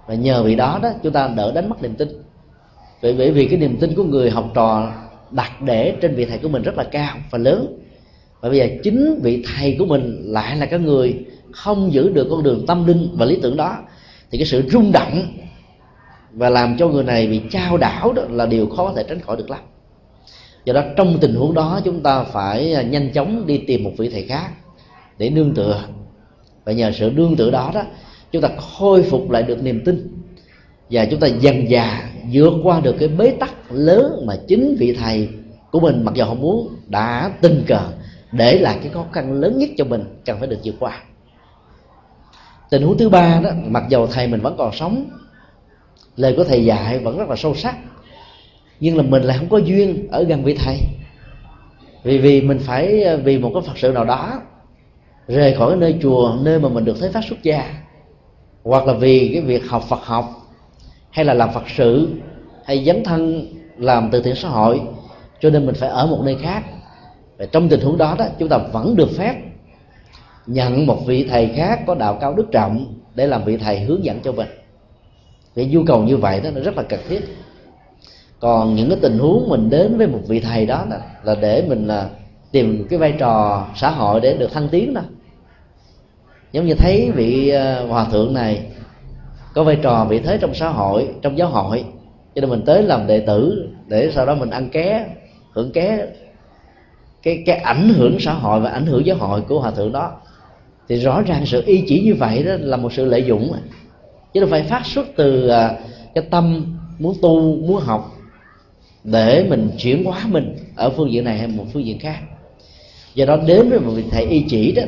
Và nhờ vị đó đó chúng ta đỡ đánh mất niềm tin vậy bởi vì cái niềm tin của người học trò đặt để trên vị thầy của mình rất là cao và lớn. Và bây giờ chính vị thầy của mình lại là cái người không giữ được con đường tâm linh và lý tưởng đó. Thì cái sự rung động và làm cho người này bị trao đảo đó là điều khó có thể tránh khỏi được lắm. Do đó trong tình huống đó chúng ta phải à, nhanh chóng đi tìm một vị thầy khác để nương tựa. Và nhờ sự nương tựa đó đó, chúng ta khôi phục lại được niềm tin và chúng ta dần dà vượt qua được cái bế tắc lớn mà chính vị thầy của mình, mặc dù không muốn, đã tình cờ để lại cái khó khăn lớn nhất cho mình cần phải được vượt qua. Tình huống thứ ba đó, mặc dầu thầy mình vẫn còn sống, lời của thầy dạy vẫn rất là sâu sắc, nhưng là mình lại không có duyên ở gần vị thầy. Vì vì mình phải, vì một cái phật sự nào đó rời khỏi nơi chùa, nơi mà mình được thấy phát xuất gia, hoặc là vì cái việc học phật học hay là làm phật sự hay dấn thân làm từ thiện xã hội cho nên mình phải ở một nơi khác. Và trong tình huống đó đó chúng ta vẫn được phép nhận một vị thầy khác có đạo cao đức trọng để làm vị thầy hướng dẫn cho mình. Cái nhu cầu như vậy đó nó rất là cần thiết. Còn những cái tình huống mình đến với một vị thầy đó là, là để mình là tìm cái vai trò xã hội để được thăng tiến đó. Giống như thấy vị à, hòa thượng này có vai trò vị thế trong xã hội, trong giáo hội. Cho nên mình tới làm đệ tử, để sau đó mình ăn ké, hưởng ké, cái cái ảnh hưởng xã hội và ảnh hưởng giáo hội của hòa thượng đó. Thì rõ ràng sự y chỉ như vậy đó là một sự lợi dụng. Chứ không phải phát xuất từ à, cái tâm muốn tu, muốn học, để mình chuyển hóa mình ở phương diện này hay một phương diện khác. Do đó đến với một vị thầy y chỉ đó,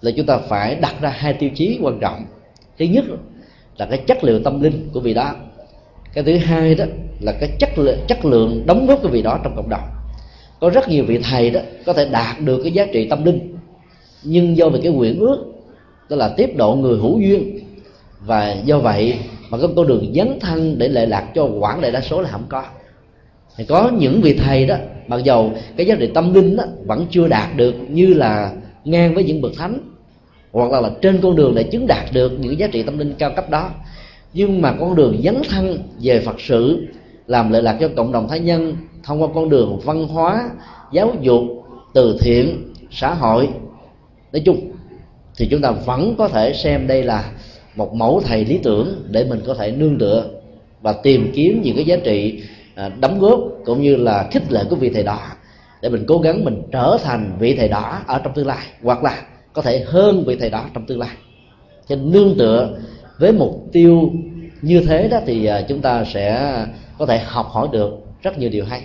là chúng ta phải đặt ra hai tiêu chí quan trọng. Thứ nhất là cái chất liệu tâm linh của vị đó. Cái thứ hai đó là cái chất lượng chất lượng đóng góp của vị đó trong cộng đồng. Có rất nhiều vị thầy đó có thể đạt được cái giá trị tâm linh, nhưng do vì cái quyển ước, đó là tiếp độ người hữu duyên. Và do vậy mà có con đường dấn thân để lệ lạc cho quảng đại đa số là không có. Thì có những vị thầy đó, mặc dầu cái giá trị tâm linh đó vẫn chưa đạt được như là ngang với những bậc thánh hoặc là, là trên con đường để chứng đạt được những giá trị tâm linh cao cấp đó. Nhưng mà con đường dấn thân về phật sự làm lợi lạc cho cộng đồng thánh nhân thông qua con đường văn hóa giáo dục từ thiện xã hội. Nói chung thì chúng ta vẫn có thể xem đây là một mẫu thầy lý tưởng để mình có thể nương tựa và tìm kiếm những cái giá trị à, đóng góp cũng như là khích lệ của vị thầy đó. Để mình cố gắng mình trở thành vị thầy đó ở trong tương lai hoặc là có thể hơn vị thầy đó trong tương lai. Cho nên nương tựa với mục tiêu như thế đó thì à, chúng ta sẽ có thể học hỏi được rất nhiều điều hay.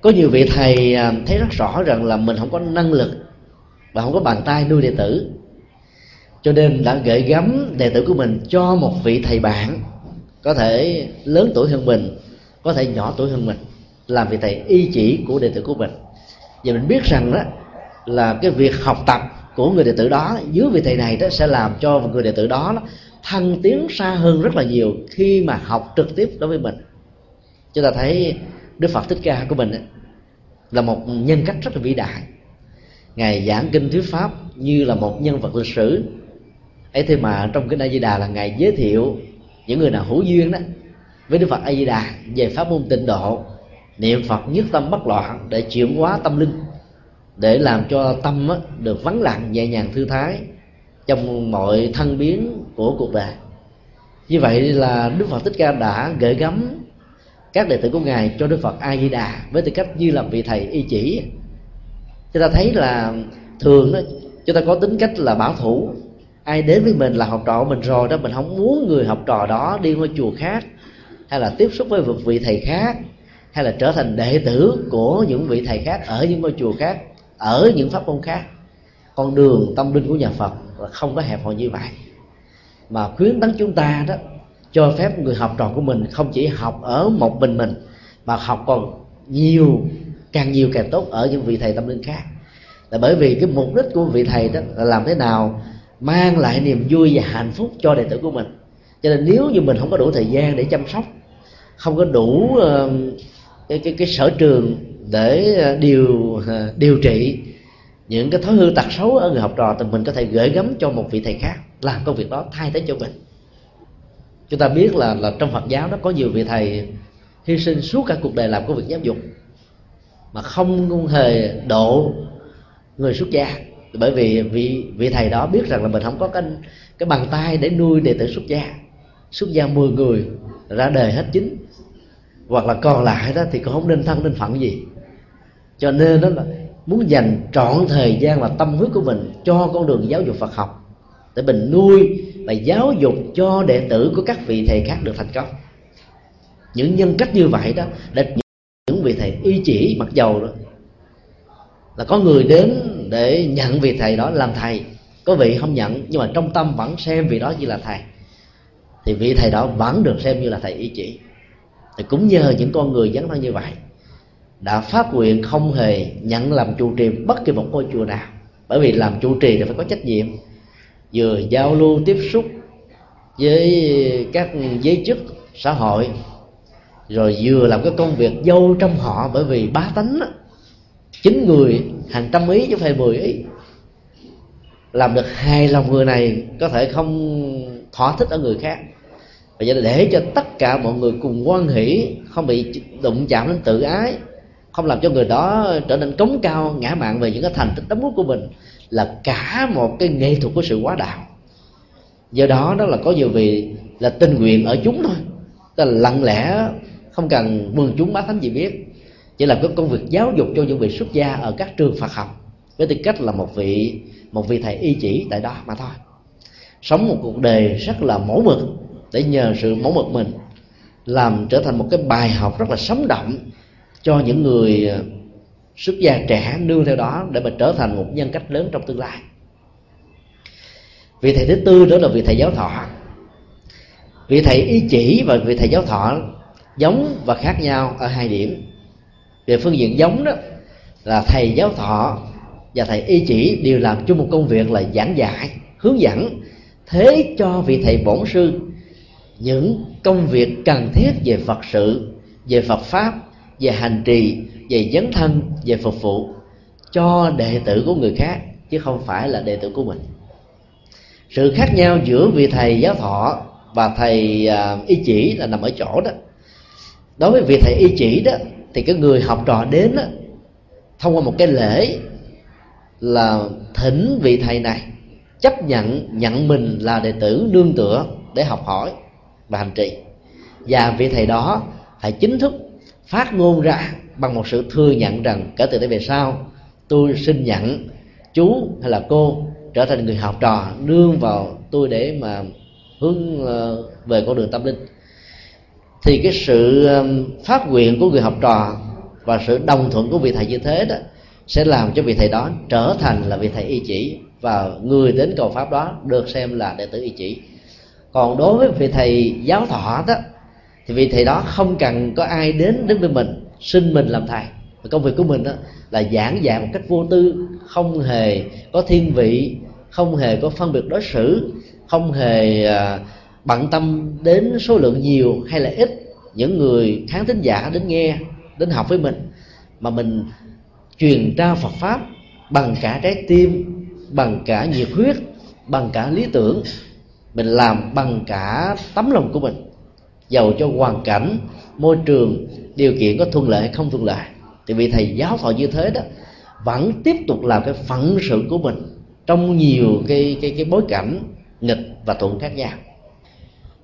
Có nhiều vị thầy à, thấy rất rõ rằng là mình không có năng lực và không có bàn tay nuôi đệ tử. Cho nên đã gửi gắm đệ tử của mình cho một vị thầy bạn có thể lớn tuổi hơn mình, có thể nhỏ tuổi hơn mình, làm vị thầy y chỉ của đệ tử của mình. Và mình biết rằng đó là cái việc học tập của người đệ tử đó dưới vị thầy này đó sẽ làm cho người đệ tử đó, thăng tiến xa hơn rất là nhiều khi mà học trực tiếp đối với mình. Chúng ta thấy đức phật thích ca của mình ấy, là một nhân cách rất là vĩ đại. Ngài giảng kinh thuyết pháp như là một nhân vật lịch sử. Ấy thế mà trong cái a di đà là ngài giới thiệu những người nào hữu duyên đó với đức phật a di đà về pháp môn tịnh độ niệm phật nhất tâm bất loạn để chuyển hóa tâm linh để làm cho tâm được vắng lặng nhẹ nhàng thư thái trong mọi thân biến của cuộc đời. Như vậy là đức phật thích ca đã gửi gắm các đệ tử của ngài cho đức phật a di đà với tư cách như là vị thầy y chỉ. Chúng ta thấy là thường đó chúng ta có tính cách là bảo thủ. Ai đến với mình là học trò của mình rồi đó mình không muốn người học trò đó đi qua chùa khác hay là tiếp xúc với một vị thầy khác hay là trở thành đệ tử của những vị thầy khác ở những ngôi chùa khác ở những pháp môn khác con đường tâm linh của nhà phật là không có hẹp hòi như vậy. Mà khuyến tấn chúng ta đó cho phép người học trò của mình không chỉ học ở một mình mình mà học còn nhiều càng nhiều càng tốt ở những vị thầy tâm linh khác. Là bởi vì cái mục đích của vị thầy đó là làm thế nào mang lại niềm vui và hạnh phúc cho đệ tử của mình. Cho nên nếu như mình không có đủ thời gian để chăm sóc không có đủ uh, cái cái cái sở trường để ờ, điều ờ, điều trị những cái thói hư tật xấu ở người học trò, thì mình có thể gửi gắm cho một vị thầy khác làm công việc đó thay thế cho mình. Chúng ta biết là là trong Phật giáo nó có nhiều vị thầy hy sinh suốt cả cuộc đời làm công việc giáo dục mà không hề độ người xuất gia. Bởi vì vị vị thầy đó biết rằng là mình không có cái cái bàn tay để nuôi đệ tử xuất gia. Xuất gia 10 người, ra đời hết chín. Hoặc là còn lại đó thì cũng không nên thân, nên phận gì cho nên đó là muốn dành trọn thời gian và tâm huyết của mình cho con đường giáo dục Phật học, để mình nuôi và giáo dục cho đệ tử của các vị thầy khác được thành công. Những nhân cách như vậy đó để những vị thầy y chỉ mặc dầu đó. Là có người đến để nhận vị thầy đó làm thầy, có vị không nhận, nhưng mà trong tâm vẫn xem vị đó như là thầy. Thì vị thầy đó vẫn được xem như là thầy y chỉ. Thì cũng nhờ những con người dấn thân như vậy đã phát nguyện không hề nhận làm trụ trì bất kỳ một ngôi chùa nào. Bởi vì làm trụ trì thì phải có trách nhiệm. Vừa giao lưu tiếp xúc với các giới chức, xã hội, rồi vừa làm cái công việc dâu trong họ, bởi vì bá tánh chín người, hàng trăm ý chứ phải mười ý. Làm được hài lòng người này có thể không thỏa thích ở người khác. Và để cho tất cả mọi người cùng quan hỷ, không bị đụng chạm đến tự ái không làm cho người đó trở nên cống cao, ngã mạng về những cái thành tích đóng góp của mình là cả một cái nghệ thuật của sự quá đạo. Do đó đó là có nhiều vị là tình nguyện ở chúng thôi. Tức là lặng lẽ, không cần mừng chúng bá thánh gì biết. Chỉ là cái công việc giáo dục cho những vị xuất gia ở các trường Phật học, với tư cách là một vị một vị thầy y chỉ tại đó mà thôi. Sống một cuộc đời rất là mẫu mực để nhờ sự mẫu mực mình, làm trở thành một cái bài học rất là sống động cho những người ờ, xuất gia trẻ nương theo đó để mà trở thành một nhân cách lớn trong tương lai. Vị thầy thứ tư đó là vị thầy giáo thọ. Vị thầy ý chỉ và vị thầy giáo thọ giống và khác nhau ở hai điểm. Về phương diện giống đó là thầy giáo thọ và thầy y chỉ đều làm chung một công việc là giảng dạy, hướng dẫn, thế cho vị thầy bổn sư những công việc cần thiết về phật sự, về phật pháp về hành trì về dấn thân về phục vụ cho đệ tử của người khác chứ không phải là đệ tử của mình. Sự khác nhau giữa vị thầy giáo thọ và thầy à, y chỉ là nằm ở chỗ đó. Đối với vị thầy y chỉ đó thì cái người học trò đến đó, thông qua một cái lễ là thỉnh vị thầy này chấp nhận nhận mình là đệ tử nương tựa để học hỏi và hành trì. Và vị thầy đó phải chính thức phát ngôn ra bằng một sự thừa nhận rằng kể từ đây về sau, tôi xin nhận chú hay là cô trở thành người học trò nương vào tôi để mà hướng ờ, về con đường tâm linh. Thì cái sự ờ, phát nguyện của người học trò và sự đồng thuận của vị thầy như thế đó sẽ làm cho vị thầy đó trở thành là vị thầy y chỉ và người đến cầu pháp đó được xem là đệ tử y chỉ. Còn đối với vị thầy giáo thọ đó thì vị thầy đó không cần có ai đến đến với mình, xin mình làm thầy. Và công việc của mình đó là giảng dạy một cách vô tư, không hề có thiên vị, không hề có phân biệt đối xử, không hề à, bận tâm đến số lượng nhiều hay là ít những người khán thính giả đến nghe, đến học với mình. Mà mình truyền trao Phật pháp bằng cả trái tim, bằng cả nhiệt huyết, bằng cả lý tưởng. Mình làm bằng cả tấm lòng của mình giàu cho hoàn cảnh, môi trường, điều kiện có thuận lợi hay không thuận lợi. Thì vị thầy giáo thọ như thế đó, vẫn tiếp tục làm cái phận sự của mình trong nhiều cái cái cái bối cảnh nghịch và thuận khác nhau.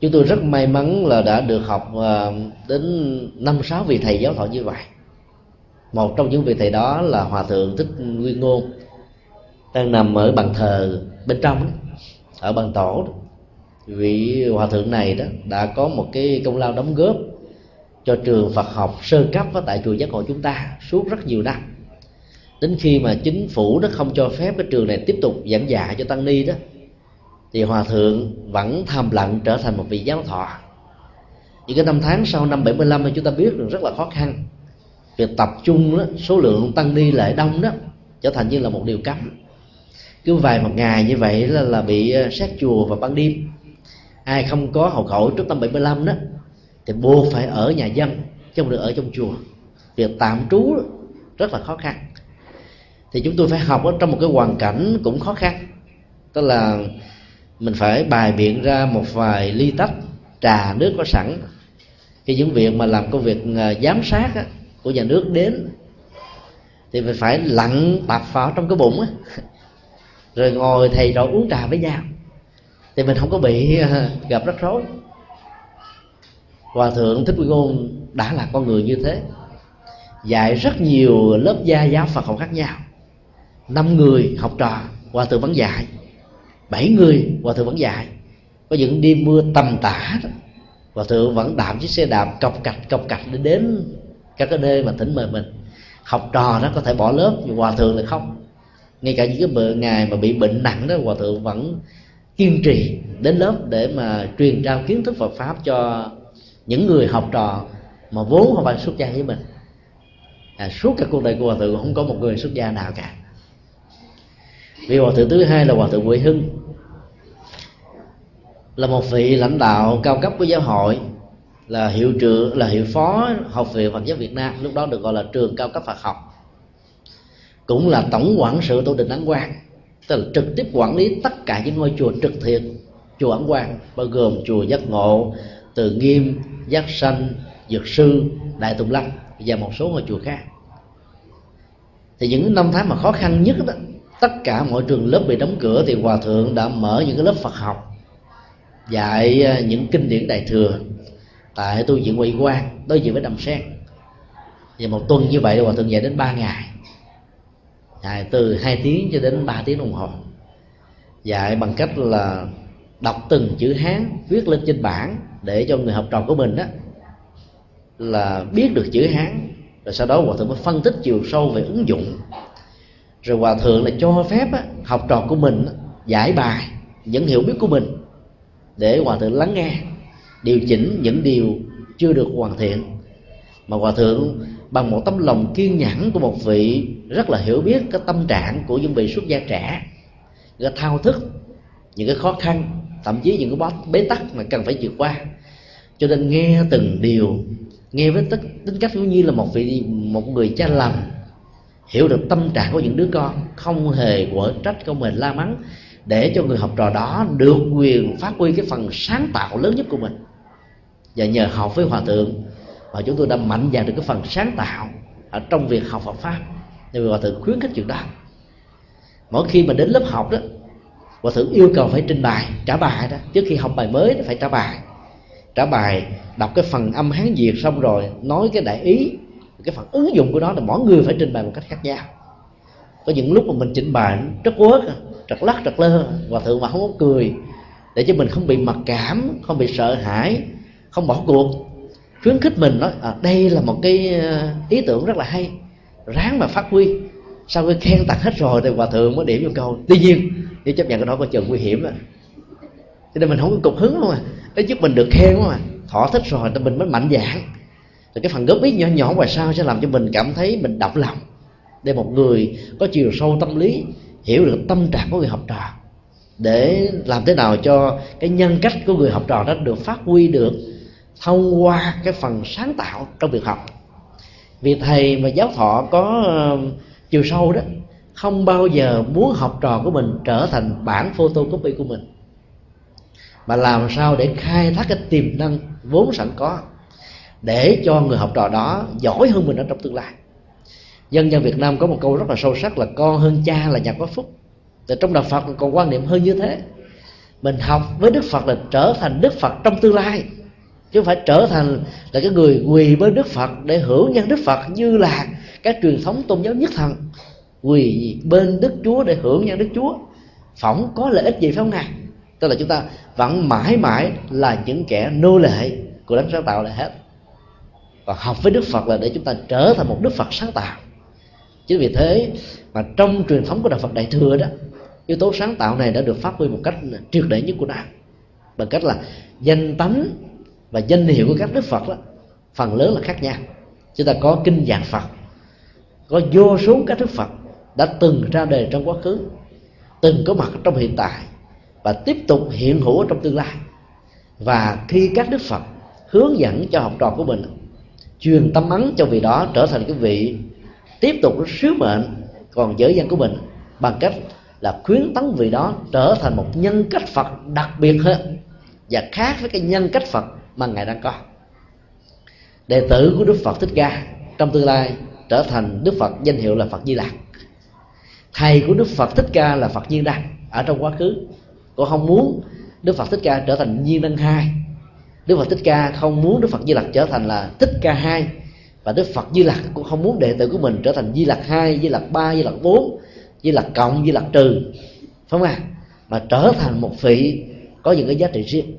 Chúng tôi rất may mắn là đã được học ờ, đến năm sáu vị thầy giáo thọ như vậy. Một trong những vị thầy đó là hòa thượng thích nguyên ngôn, đang nằm ở bàn thờ bên trong ở bàn tổ vị hòa thượng này đó đã có một cái công lao đóng góp cho trường Phật học sơ cấp ở tại chùa giác ngộ chúng ta suốt rất nhiều năm. Đến khi mà chính phủ nó không cho phép cái trường này tiếp tục giảng dạy cho tăng ni đó thì hòa thượng vẫn thầm lặng trở thành một vị giáo thọ. Những cái năm tháng sau năm 75 thì chúng ta biết được rất là khó khăn. Việc tập trung đó, số lượng tăng ni lại đông đó trở thành như là một điều cấm. Cứ vài một ngày như vậy là, là bị ờ, xét chùa vào ban đêm ai không có hậu khẩu trước năm 75 đó thì buộc phải ở nhà dân chứ không được ở trong chùa. Việc tạm trú rất là khó khăn. Thì chúng tôi phải học ở trong một cái hoàn cảnh cũng khó khăn. Tức là mình phải bài biện ra một vài ly tách trà nước có sẵn. Khi những việc mà làm công việc à, giám sát á, của nhà nước đến thì mình phải lặn tập vào trong cái bụng á. Rồi ngồi thầy trò uống trà với nhau thì mình không có bị, gặp rắc rối. Hòa thượng thích quy ngôn đã là con người như thế. Dạy rất nhiều lớp gia giáo phật học khác nhau. Năm người học trò, hòa thượng vẫn dạy. Bảy người, hòa thượng vẫn dạy. Có những đêm mưa tầm tã hòa thượng vẫn đạp chiếc xe đạp cọc cạch cọc cạch để đến các cái nơi mà thỉnh mời mình học trò nó có thể bỏ lớp, nhưng hòa thượng là không. Ngay cả những cái ngày mà bị bệnh nặng đó, hòa thượng vẫn kiên trì đến lớp để mà truyền trao kiến thức Phật pháp cho những người học trò mà vốn không phải xuất gia với mình. À, suốt cả cuộc đời của hòa thượng không có một người xuất gia nào cả. Vị hòa thượng thứ hai là hòa thượng Huệ Hưng là một vị lãnh đạo cao cấp của giáo hội là hiệu trưởng là hiệu phó học viện Phật giáo Việt Nam lúc đó được gọi là trường cao cấp Phật học cũng là tổng quản sự tổ đình Ấn Quang tức là trực tiếp quản lý tất cả những ngôi chùa trực thiện chùa ẩn quan bao gồm chùa Giác Ngộ, Từ Nghiêm, Giác Sanh, Dược Sư, Đại Tùng Lâm và một số ngôi chùa khác. Thì những năm tháng mà khó khăn nhất đó tất cả mọi trường lớp bị đóng cửa thì hòa thượng đã mở những cái lớp Phật học dạy à, những kinh điển đại thừa. Tại tu viện Huệ Quang đối diện với Đầm Sen. Và một tuần như vậy hòa thượng dạy đến ba ngày à, từ hai tiếng cho đến ba tiếng đồng hồ. Dạy bằng cách là đọc từng chữ hán viết lên trên bảng để cho người học trò của mình đó là biết được chữ hán rồi sau đó hòa thượng mới phân tích chiều sâu về ứng dụng. Rồi hòa thượng là cho phép á, học trò của mình giải bài những hiểu biết của mình để hòa thượng lắng nghe điều chỉnh những điều chưa được hoàn thiện. Mà hòa thượng bằng một tấm lòng kiên nhẫn của một vị rất là hiểu biết cái tâm trạng của những vị xuất gia trẻ. Cái thao thức những cái khó khăn thậm chí những cái bế tắc mà cần phải vượt qua. Cho nên nghe từng điều nghe với tất, tính cách cũng như là một vị một người cha lành hiểu được tâm trạng của những đứa con không hề quở trách không hề la mắng để cho người học trò đó được quyền phát huy cái phần sáng tạo lớn nhất của mình. Và nhờ học với hòa thượng và chúng tôi đã mạnh dạn được cái phần sáng tạo ở trong việc học Phật pháp. Nên hòa thượng khuyến khích chuyện đó. Mỗi khi mà đến lớp học đó, hòa thượng yêu cầu phải trình bày, trả bài đó. Trước khi học bài mới phải trả bài. Trả bài, đọc cái phần âm hán việt xong rồi nói cái đại ý. Cái phần ứng dụng của nó là mỗi người phải trình bày một cách khác nhau. Có những lúc mà mình trình bày rất quớt, trật lắc, trật lơ. Hòa thượng mà không có cười, để cho mình không bị mặc cảm, không bị sợ hãi, không bỏ cuộc khuyến khích mình nói à, đây là một cái ờ, ý tưởng rất là hay ráng mà phát huy. Sau khi khen tặng hết rồi thì hòa thượng mới điểm vô câu tuy nhiên nếu chấp nhận cái đó có chừng nguy hiểm á cho nên mình không có cục hứng không à. Để giúp mình được khen mà thỏa thích rồi thì mình mới mạnh dạng thì cái phần góp ý nhỏ nhỏ ngoài sau sẽ làm cho mình cảm thấy mình động lòng để một người có chiều sâu tâm lý hiểu được tâm trạng của người học trò. Để làm thế nào cho cái nhân cách của người học trò đó được phát huy được thông qua cái phần sáng tạo trong việc học. Vì thầy mà giáo thọ có chiều sâu đó, không bao giờ muốn học trò của mình trở thành bản photocopy của mình. Mà làm sao để khai thác cái tiềm năng vốn sẵn có để cho người học trò đó giỏi hơn mình ở trong tương lai. Dân dân Việt Nam có một câu rất là sâu sắc là con hơn cha là nhà có phúc thì trong đạo Phật còn quan niệm hơn như thế. Mình học với Đức Phật là trở thành Đức Phật trong tương lai chứ không phải trở thành là cái người quỳ bên Đức Phật để hưởng nhân Đức Phật như là các truyền thống tôn giáo nhất thần. Quỳ bên Đức Chúa để hưởng nhân Đức Chúa. Phỏng có lợi ích gì phải không ngài tức là chúng ta vẫn mãi mãi là những kẻ nô lệ của đấng sáng tạo là hết. Và học với Đức Phật là để chúng ta trở thành một Đức Phật sáng tạo. Chính vì thế mà trong truyền thống của đạo Phật Đại thừa đó, yếu tố sáng tạo này đã được phát huy một cách triệt để nhất của đạo. Bằng cách là danh tánh và danh hiệu của các đức Phật đó, phần lớn là khác nhau. Chúng ta có kinh dạng Phật, có vô số các đức Phật đã từng ra đời trong quá khứ, từng có mặt trong hiện tại và tiếp tục hiện hữu trong tương lai. Và khi các đức Phật hướng dẫn cho học trò của mình, truyền tâm ấn cho vị đó trở thành cái vị tiếp tục sứ mệnh còn dở dang của mình, bằng cách là khuyến tấn vị đó trở thành một nhân cách Phật đặc biệt hơn và khác với cái nhân cách Phật mà ngài đang có. Đệ tử của Đức Phật Thích Ca trong tương lai trở thành Đức Phật danh hiệu là Phật Di Lặc. Thầy của Đức Phật Thích Ca là Phật Nhiên Đăng ở trong quá khứ. Cô không muốn Đức Phật Thích Ca trở thành Nhiên Đăng hai. Đức Phật Thích Ca không muốn Đức Phật Di Lặc trở thành là Thích Ca hai. Và Đức Phật Di Lặc cũng không muốn đệ tử của mình trở thành Di Lặc hai, Di Lặc ba, Di Lặc bốn, Di Lặc cộng, Di Lặc trừ, phải không à? Mà trở thành một vị có những cái giá trị riêng.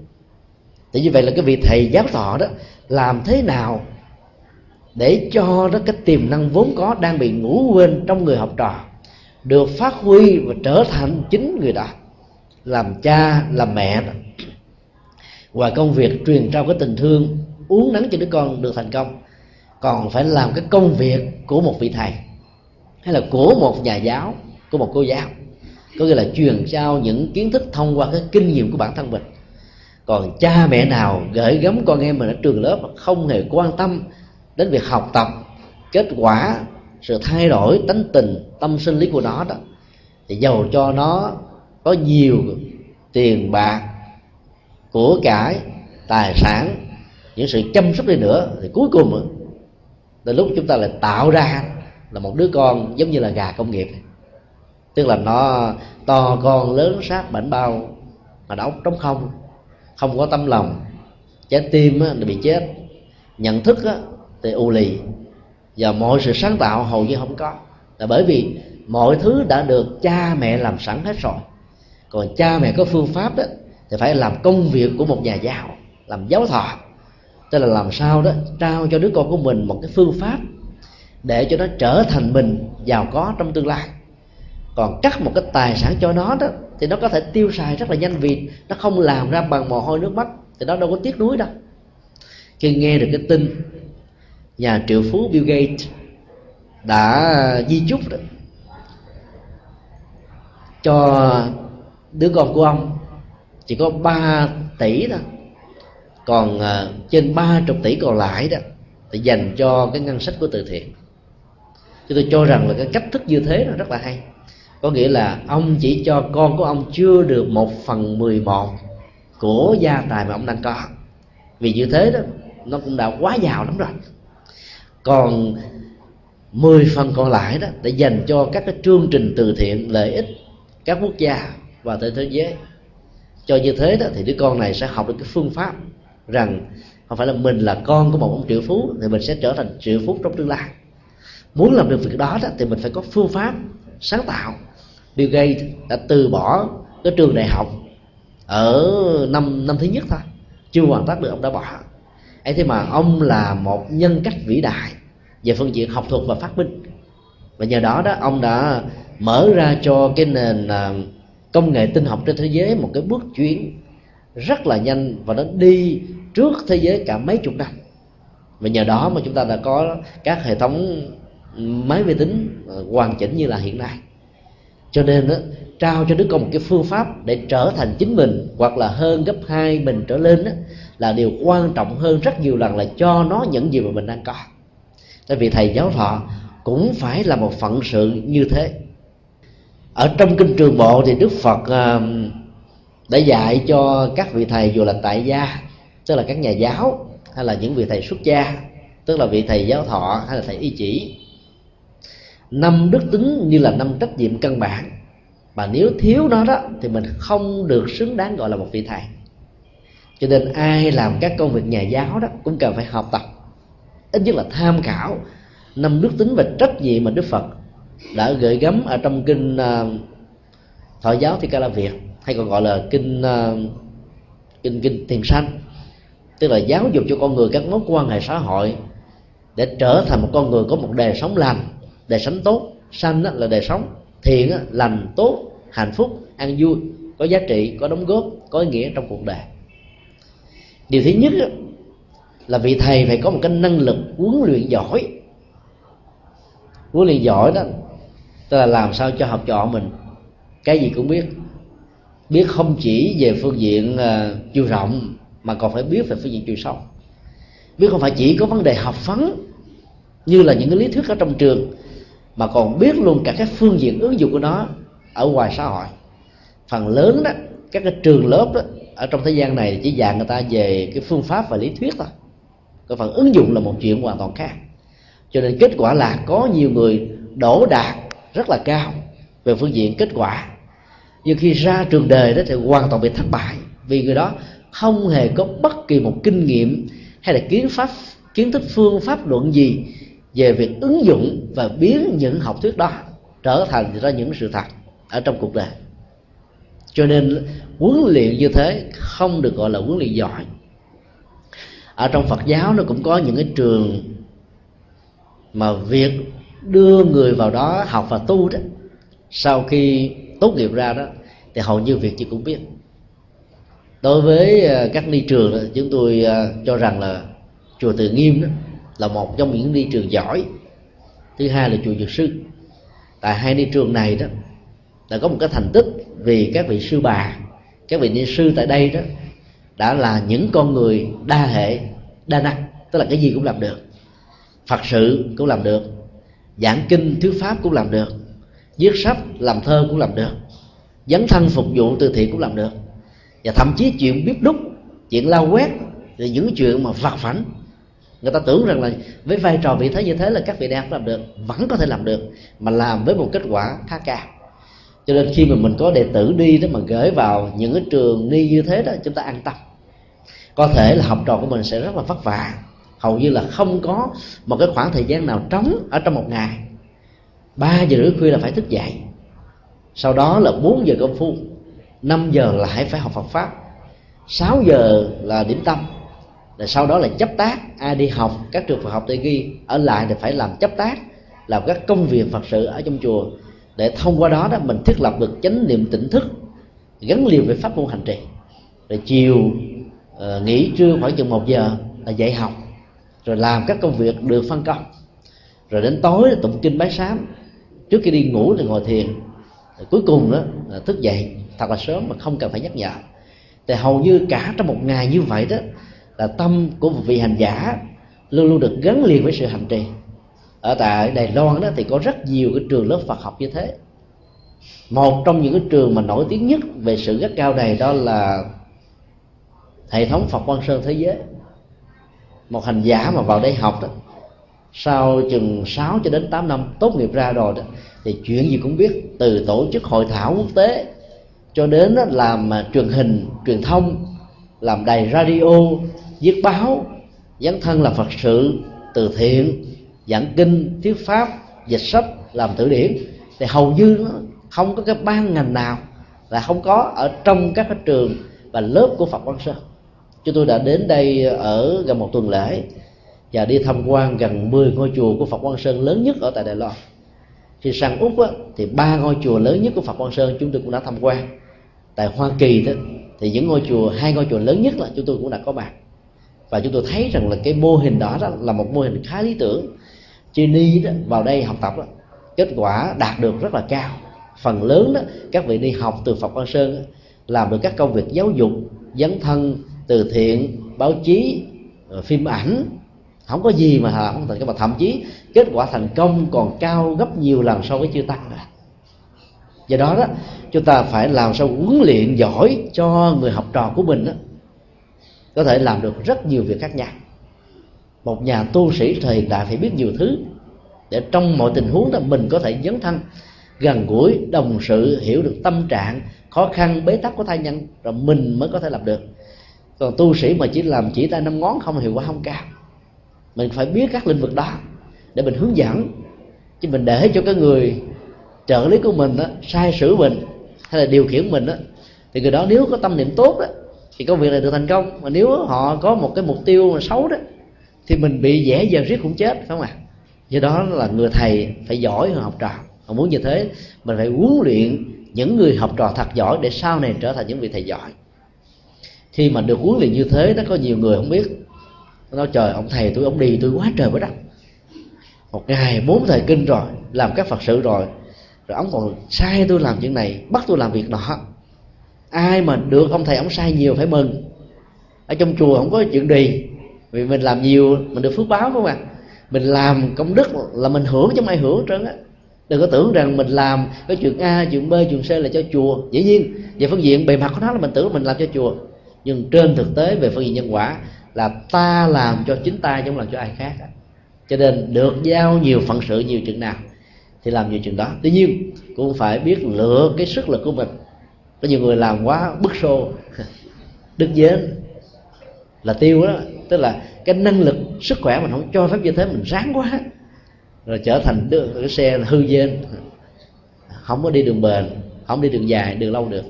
Thì như vậy là cái vị thầy giáo thọ đó làm thế nào để cho đó cái tiềm năng vốn có đang bị ngủ quên trong người học trò được phát huy và trở thành chính người đó, làm cha, làm mẹ đó. ngoài công việc truyền trao cái tình thương, uống nắng cho đứa con được thành công, còn phải làm cái công việc của một vị thầy hay là của một nhà giáo, của một cô giáo có nghĩa là truyền trao những kiến thức thông qua cái kinh nghiệm của bản thân mình còn cha mẹ nào gửi gắm con em mình ở trường lớp mà không hề quan tâm đến việc học tập, kết quả, sự thay đổi tánh tình, tâm sinh lý của nó đó, thì giàu cho nó có nhiều tiền bạc của cải, tài sản, những sự chăm sóc đi nữa, thì cuối cùng đến lúc chúng ta lại tạo ra là một đứa con giống như là gà công nghiệp tức là nó to con lớn, sát bệnh bao, mà đóng trống không không có tâm lòng. Trái tim á, bị chết. Nhận thức á, thì u lì. Và mọi sự sáng tạo hầu như không có. Là bởi vì mọi thứ đã được cha mẹ làm sẵn hết rồi. Còn cha mẹ có phương pháp đó thì phải làm công việc của một nhà giáo làm giáo thọ. Tức là làm sao đó trao cho đứa con của mình một cái phương pháp để cho nó trở thành mình giàu có trong tương lai còn cắt một cái tài sản cho nó đó thì nó có thể tiêu xài rất là nhanh vì nó không làm ra bằng mồ hôi nước mắt thì nó đâu có tiếc nuối đâu. Khi nghe được cái tin nhà triệu phú Bill Gates đã di chúc đó, cho đứa con của ông chỉ có 3 tỷ thôi còn uh, trên ba chục tỷ còn lại đó thì dành cho cái ngân sách của từ thiện. Chúng tôi cho rằng là cái cách thức như thế là rất là hay có nghĩa là ông chỉ cho con của ông chưa được một phần mười một của gia tài mà ông đang có. Vì như thế đó nó cũng đã quá giàu lắm rồi. Còn 10 phần còn lại đó để dành cho các cái chương trình từ thiện lợi ích các quốc gia và trên thế giới. Cho như thế đó thì đứa con này sẽ học được cái phương pháp rằng không phải là mình là con của một ông triệu phú thì mình sẽ trở thành triệu phú trong tương lai. Muốn làm được việc đó, đó thì mình phải có phương pháp sáng tạo. Bill Gates đã từ bỏ cái trường đại học ở năm năm thứ nhất thôi, chưa hoàn tất được, ông đã bỏ. Ấy thế mà ông là một nhân cách vĩ đại về phương diện học thuật và phát minh. Và nhờ đó đó, ông đã mở ra cho cái nền à, công nghệ tinh học trên thế giới một cái bước chuyển rất là nhanh và nó đi trước thế giới cả mấy chục năm. Và nhờ đó mà chúng ta đã có các hệ thống máy vi tính ờ, hoàn chỉnh như là hiện nay. Cho nên đó, trao cho đứa con một cái phương pháp để trở thành chính mình hoặc là hơn gấp hai mình trở lên đó, là điều quan trọng hơn rất nhiều lần là cho nó những gì mà mình đang có. Tại vì thầy giáo thọ cũng phải là một phận sự như thế. Ở trong kinh trường bộ thì đức phật đã dạy cho các vị thầy dù là tại gia tức là các nhà giáo hay là những vị thầy xuất gia tức là vị thầy giáo thọ hay là thầy y chỉ năm đức tính như là năm trách nhiệm căn bản. Mà nếu thiếu nó đó thì mình không được xứng đáng gọi là một vị thầy. Cho nên ai làm các công việc nhà giáo đó cũng cần phải học tập. Ít nhất là tham khảo năm đức tính và trách nhiệm mà đức phật đã gửi gắm ở trong kinh uh, thọ giáo thì ca la việt hay còn gọi là kinh uh, kinh kinh tiền sanh. Tức là giáo dục cho con người các mối quan hệ xã hội để trở thành một con người có một đời sống lành đời sống tốt sanh là đời sống. Thiện lành tốt hạnh phúc an vui. Có giá trị có đóng góp có ý nghĩa trong cuộc đời. Điều thứ nhất là vị thầy phải có một cái năng lực huấn luyện giỏi. Huấn luyện giỏi đó tức là làm sao cho học trò mình. Cái gì cũng biết. Biết không chỉ về phương diện uh, chiều rộng mà còn phải biết về phương diện chiều sâu. Biết không phải chỉ có vấn đề học vấn như là những cái lý thuyết ở trong trường mà còn biết luôn cả các phương diện ứng dụng của nó ở ngoài xã hội. Phần lớn đó, các cái trường lớp đó, ở trong thế gian này chỉ dạy người ta về cái phương pháp và lý thuyết thôi. Còn phần ứng dụng là một chuyện hoàn toàn khác. Cho nên kết quả là có nhiều người đổ đạt rất là cao về phương diện kết quả. Nhưng khi ra trường đời đó thì hoàn toàn bị thất bại vì người đó không hề có bất kỳ một kinh nghiệm hay là kiến pháp, kiến thức phương pháp luận gì về việc ứng dụng và biến những học thuyết đó trở thành ra những sự thật ở trong cuộc đời. Cho nên huấn luyện như thế không được gọi là huấn luyện giỏi. Ở trong phật giáo nó cũng có những cái trường mà việc đưa người vào đó học và tu đó sau khi tốt nghiệp ra đó thì hầu như việc gì cũng biết. Đối với ờ, các ni trường đó, chúng tôi ờ, cho rằng là chùa từ nghiêm đó là một trong những ni trường giỏi. Thứ hai là chùa dược sư. Tại hai ni trường này đó, đã có một cái thành tích vì các vị sư bà, các vị ni sư tại đây đó, đã là những con người đa hệ, đa năng, tức là cái gì cũng làm được. Phật sự cũng làm được, giảng kinh, thuyết pháp cũng làm được, viết sách, làm thơ cũng làm được, dấn thân phục vụ từ thiện cũng làm được. Và thậm chí chuyện bếp đúc, chuyện lao quét, rồi những chuyện mà vặt vảnh người ta tưởng rằng là với vai trò vị thế như thế là các vị đại học làm được, vẫn có thể làm được, mà làm với một kết quả khá cao. Cho nên khi mà mình có đệ tử đi đó mà gửi vào những cái trường ni như thế đó, chúng ta an tâm. Có thể là học trò của mình sẽ rất là vất vả. Hầu như là không có một cái khoảng thời gian nào trống ở trong một ngày. Ba giờ rưỡi khuya là phải thức dậy. Sau đó là 4 giờ công phu 5 giờ lại phải học Phật pháp 6 giờ là điểm tâm rồi sau đó là chấp tác ai đi học các trường Phật học tự ghi ở lại thì phải làm chấp tác làm các công việc Phật sự ở trong chùa. Để thông qua đó đó mình thiết lập được chánh niệm tỉnh thức gắn liền với pháp môn hành trì. Rồi chiều uh, nghỉ trưa khoảng chừng một giờ là dạy học rồi làm các công việc được phân công. Rồi đến tối là tụng kinh bái sám. Trước khi đi ngủ thì ngồi thiền. Rồi cuối cùng đó là thức dậy thật là sớm mà không cần phải nhắc nhở. Thì hầu như cả trong một ngày như vậy đó là tâm của một vị hành giả luôn luôn được gắn liền với sự hành trì. Ở tại Đài Loan đó thì có rất nhiều cái trường lớp Phật học như thế. Một trong những cái trường mà nổi tiếng nhất về sự gắt cao này đó là hệ thống Phật Quan Sơn thế giới. Một hành giả mà vào đây học đó, sau chừng 6 cho đến 8 năm tốt nghiệp ra rồi đó, thì chuyện gì cũng biết, từ tổ chức hội thảo quốc tế cho đến làm truyền hình, truyền thông, làm đài radio viết báo dấn thân là phật sự từ thiện giảng kinh thuyết pháp dịch sách làm từ điển. Thì hầu như không có cái ban ngành nào là không có ở trong các cái trường và lớp của Phật Quang Sơn chúng tôi đã đến đây ở gần một tuần lễ và đi tham quan gần 10 ngôi chùa của Phật Quang Sơn lớn nhất ở tại Đài Loan. Khi sang úc á, thì ba ngôi chùa lớn nhất của Phật Quang Sơn chúng tôi cũng đã tham quan. Tại Hoa Kỳ đó thì những ngôi chùa hai ngôi chùa lớn nhất là chúng tôi cũng đã có mặt và chúng tôi thấy rằng là cái mô hình đó, đó là một mô hình khá lý tưởng. Chini đó vào đây học tập đó, kết quả đạt được rất là cao. Phần lớn đó các vị đi học từ Phật Quan Sơn làm được các công việc giáo dục dấn thân từ thiện báo chí ờ, phim ảnh. Không có gì mà không thành công mà thậm chí kết quả thành công còn cao gấp nhiều lần so với chưa tăng rồi do đó đó chúng ta phải làm sao huấn luyện giỏi cho người học trò của mình đó, có thể làm được rất nhiều việc khác nhau. Một nhà tu sĩ thời đại phải biết nhiều thứ để trong mọi tình huống đó mình có thể dấn thân gần gũi đồng sự hiểu được tâm trạng khó khăn bế tắc của thai nhân rồi mình mới có thể làm được. Còn tu sĩ mà chỉ làm chỉ tay năm ngón không hiệu quả không cao. Mình phải biết các lĩnh vực đó để mình hướng dẫn. Chứ mình để cho cái người trợ lý của mình đó, sai sử mình hay là điều khiển mình đó, thì người đó nếu có tâm niệm tốt đó thì công việc này được thành công. Mà nếu họ có một cái mục tiêu mà xấu đó, thì mình bị dễ dần riết cũng chết, phải không ạ? Do đó là người thầy phải giỏi hơn học trò. Mà muốn như thế, mình phải huấn luyện những người học trò thật giỏi để sau này trở thành những vị thầy giỏi. Khi mà được huấn luyện như thế, nó có nhiều người không biết. Nó nói, trời, ông thầy tôi, ông đi tôi quá trời quá đất. Một ngày, bốn thời kinh rồi, làm các phật sự rồi. Rồi ông còn sai tôi làm chuyện này, bắt tôi làm việc nọ ai mà được ông thầy ông sai nhiều phải mừng. Ở trong chùa không có chuyện gì. Vì mình làm nhiều, mình được phước báo không ạ mình làm công đức là mình hưởng chứ không ai hưởng trơn á. Đừng có tưởng rằng mình làm cái chuyện a, chuyện b, chuyện c là cho chùa. Dĩ nhiên, về phương diện bề mặt của nó là mình tưởng mình làm cho chùa. Nhưng trên thực tế, về phương diện nhân quả, là ta làm cho chính ta chứ không làm cho ai khác cho nên được giao nhiều phận sự, nhiều chuyện nào thì làm nhiều chuyện đó. Tuy nhiên, cũng phải biết lựa cái sức lực của mình có nhiều người làm quá bức xô. Đứt dến là tiêu đó. Tức là cái năng lực sức khỏe mình không cho phép như thế mình ráng quá. Rồi trở thành đưa, cái xe hư dên không có đi đường bền không đi đường dài đường lâu được.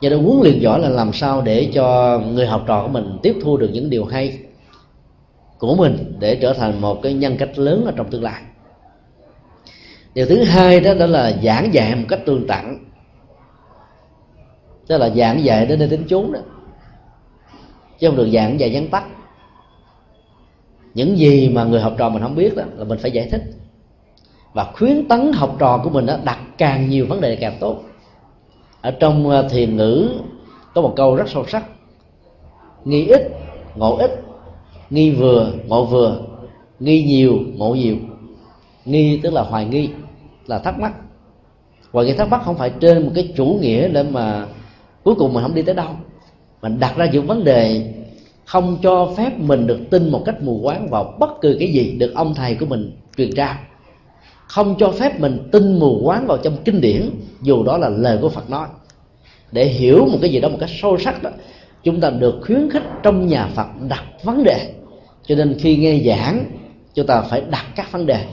Do đó huấn luyện giỏi là làm sao để cho người học trò của mình tiếp thu được những điều hay của mình để trở thành một cái nhân cách lớn ở trong tương lai. Điều thứ hai đó đó là giảng dạy một cách tương tặng tức là giảng dạy đến nơi tính chốn đó. Chứ không được giảng dạy vắn tắt. Những gì mà người học trò mình không biết đó là mình phải giải thích. Và khuyến tấn học trò của mình đó đặt càng nhiều vấn đề càng tốt. Ở trong ờ, thiền ngữ có một câu rất sâu sắc. Nghi ít, ngộ ít. Nghi vừa, ngộ vừa. Nghi nhiều, ngộ nhiều. Nghi tức là hoài nghi, là thắc mắc. Hoài nghi thắc mắc không phải trên một cái chủ nghĩa để mà cuối cùng mình không đi tới đâu. Mình đặt ra những vấn đề không cho phép mình được tin một cách mù quáng vào bất cứ cái gì được ông thầy của mình truyền trao. Không cho phép mình tin mù quáng vào trong kinh điển, dù đó là lời của phật nói. Để hiểu một cái gì đó một cách sâu sắc đó, chúng ta được khuyến khích trong nhà phật đặt vấn đề. Cho nên khi nghe giảng, chúng ta phải đặt các vấn đề.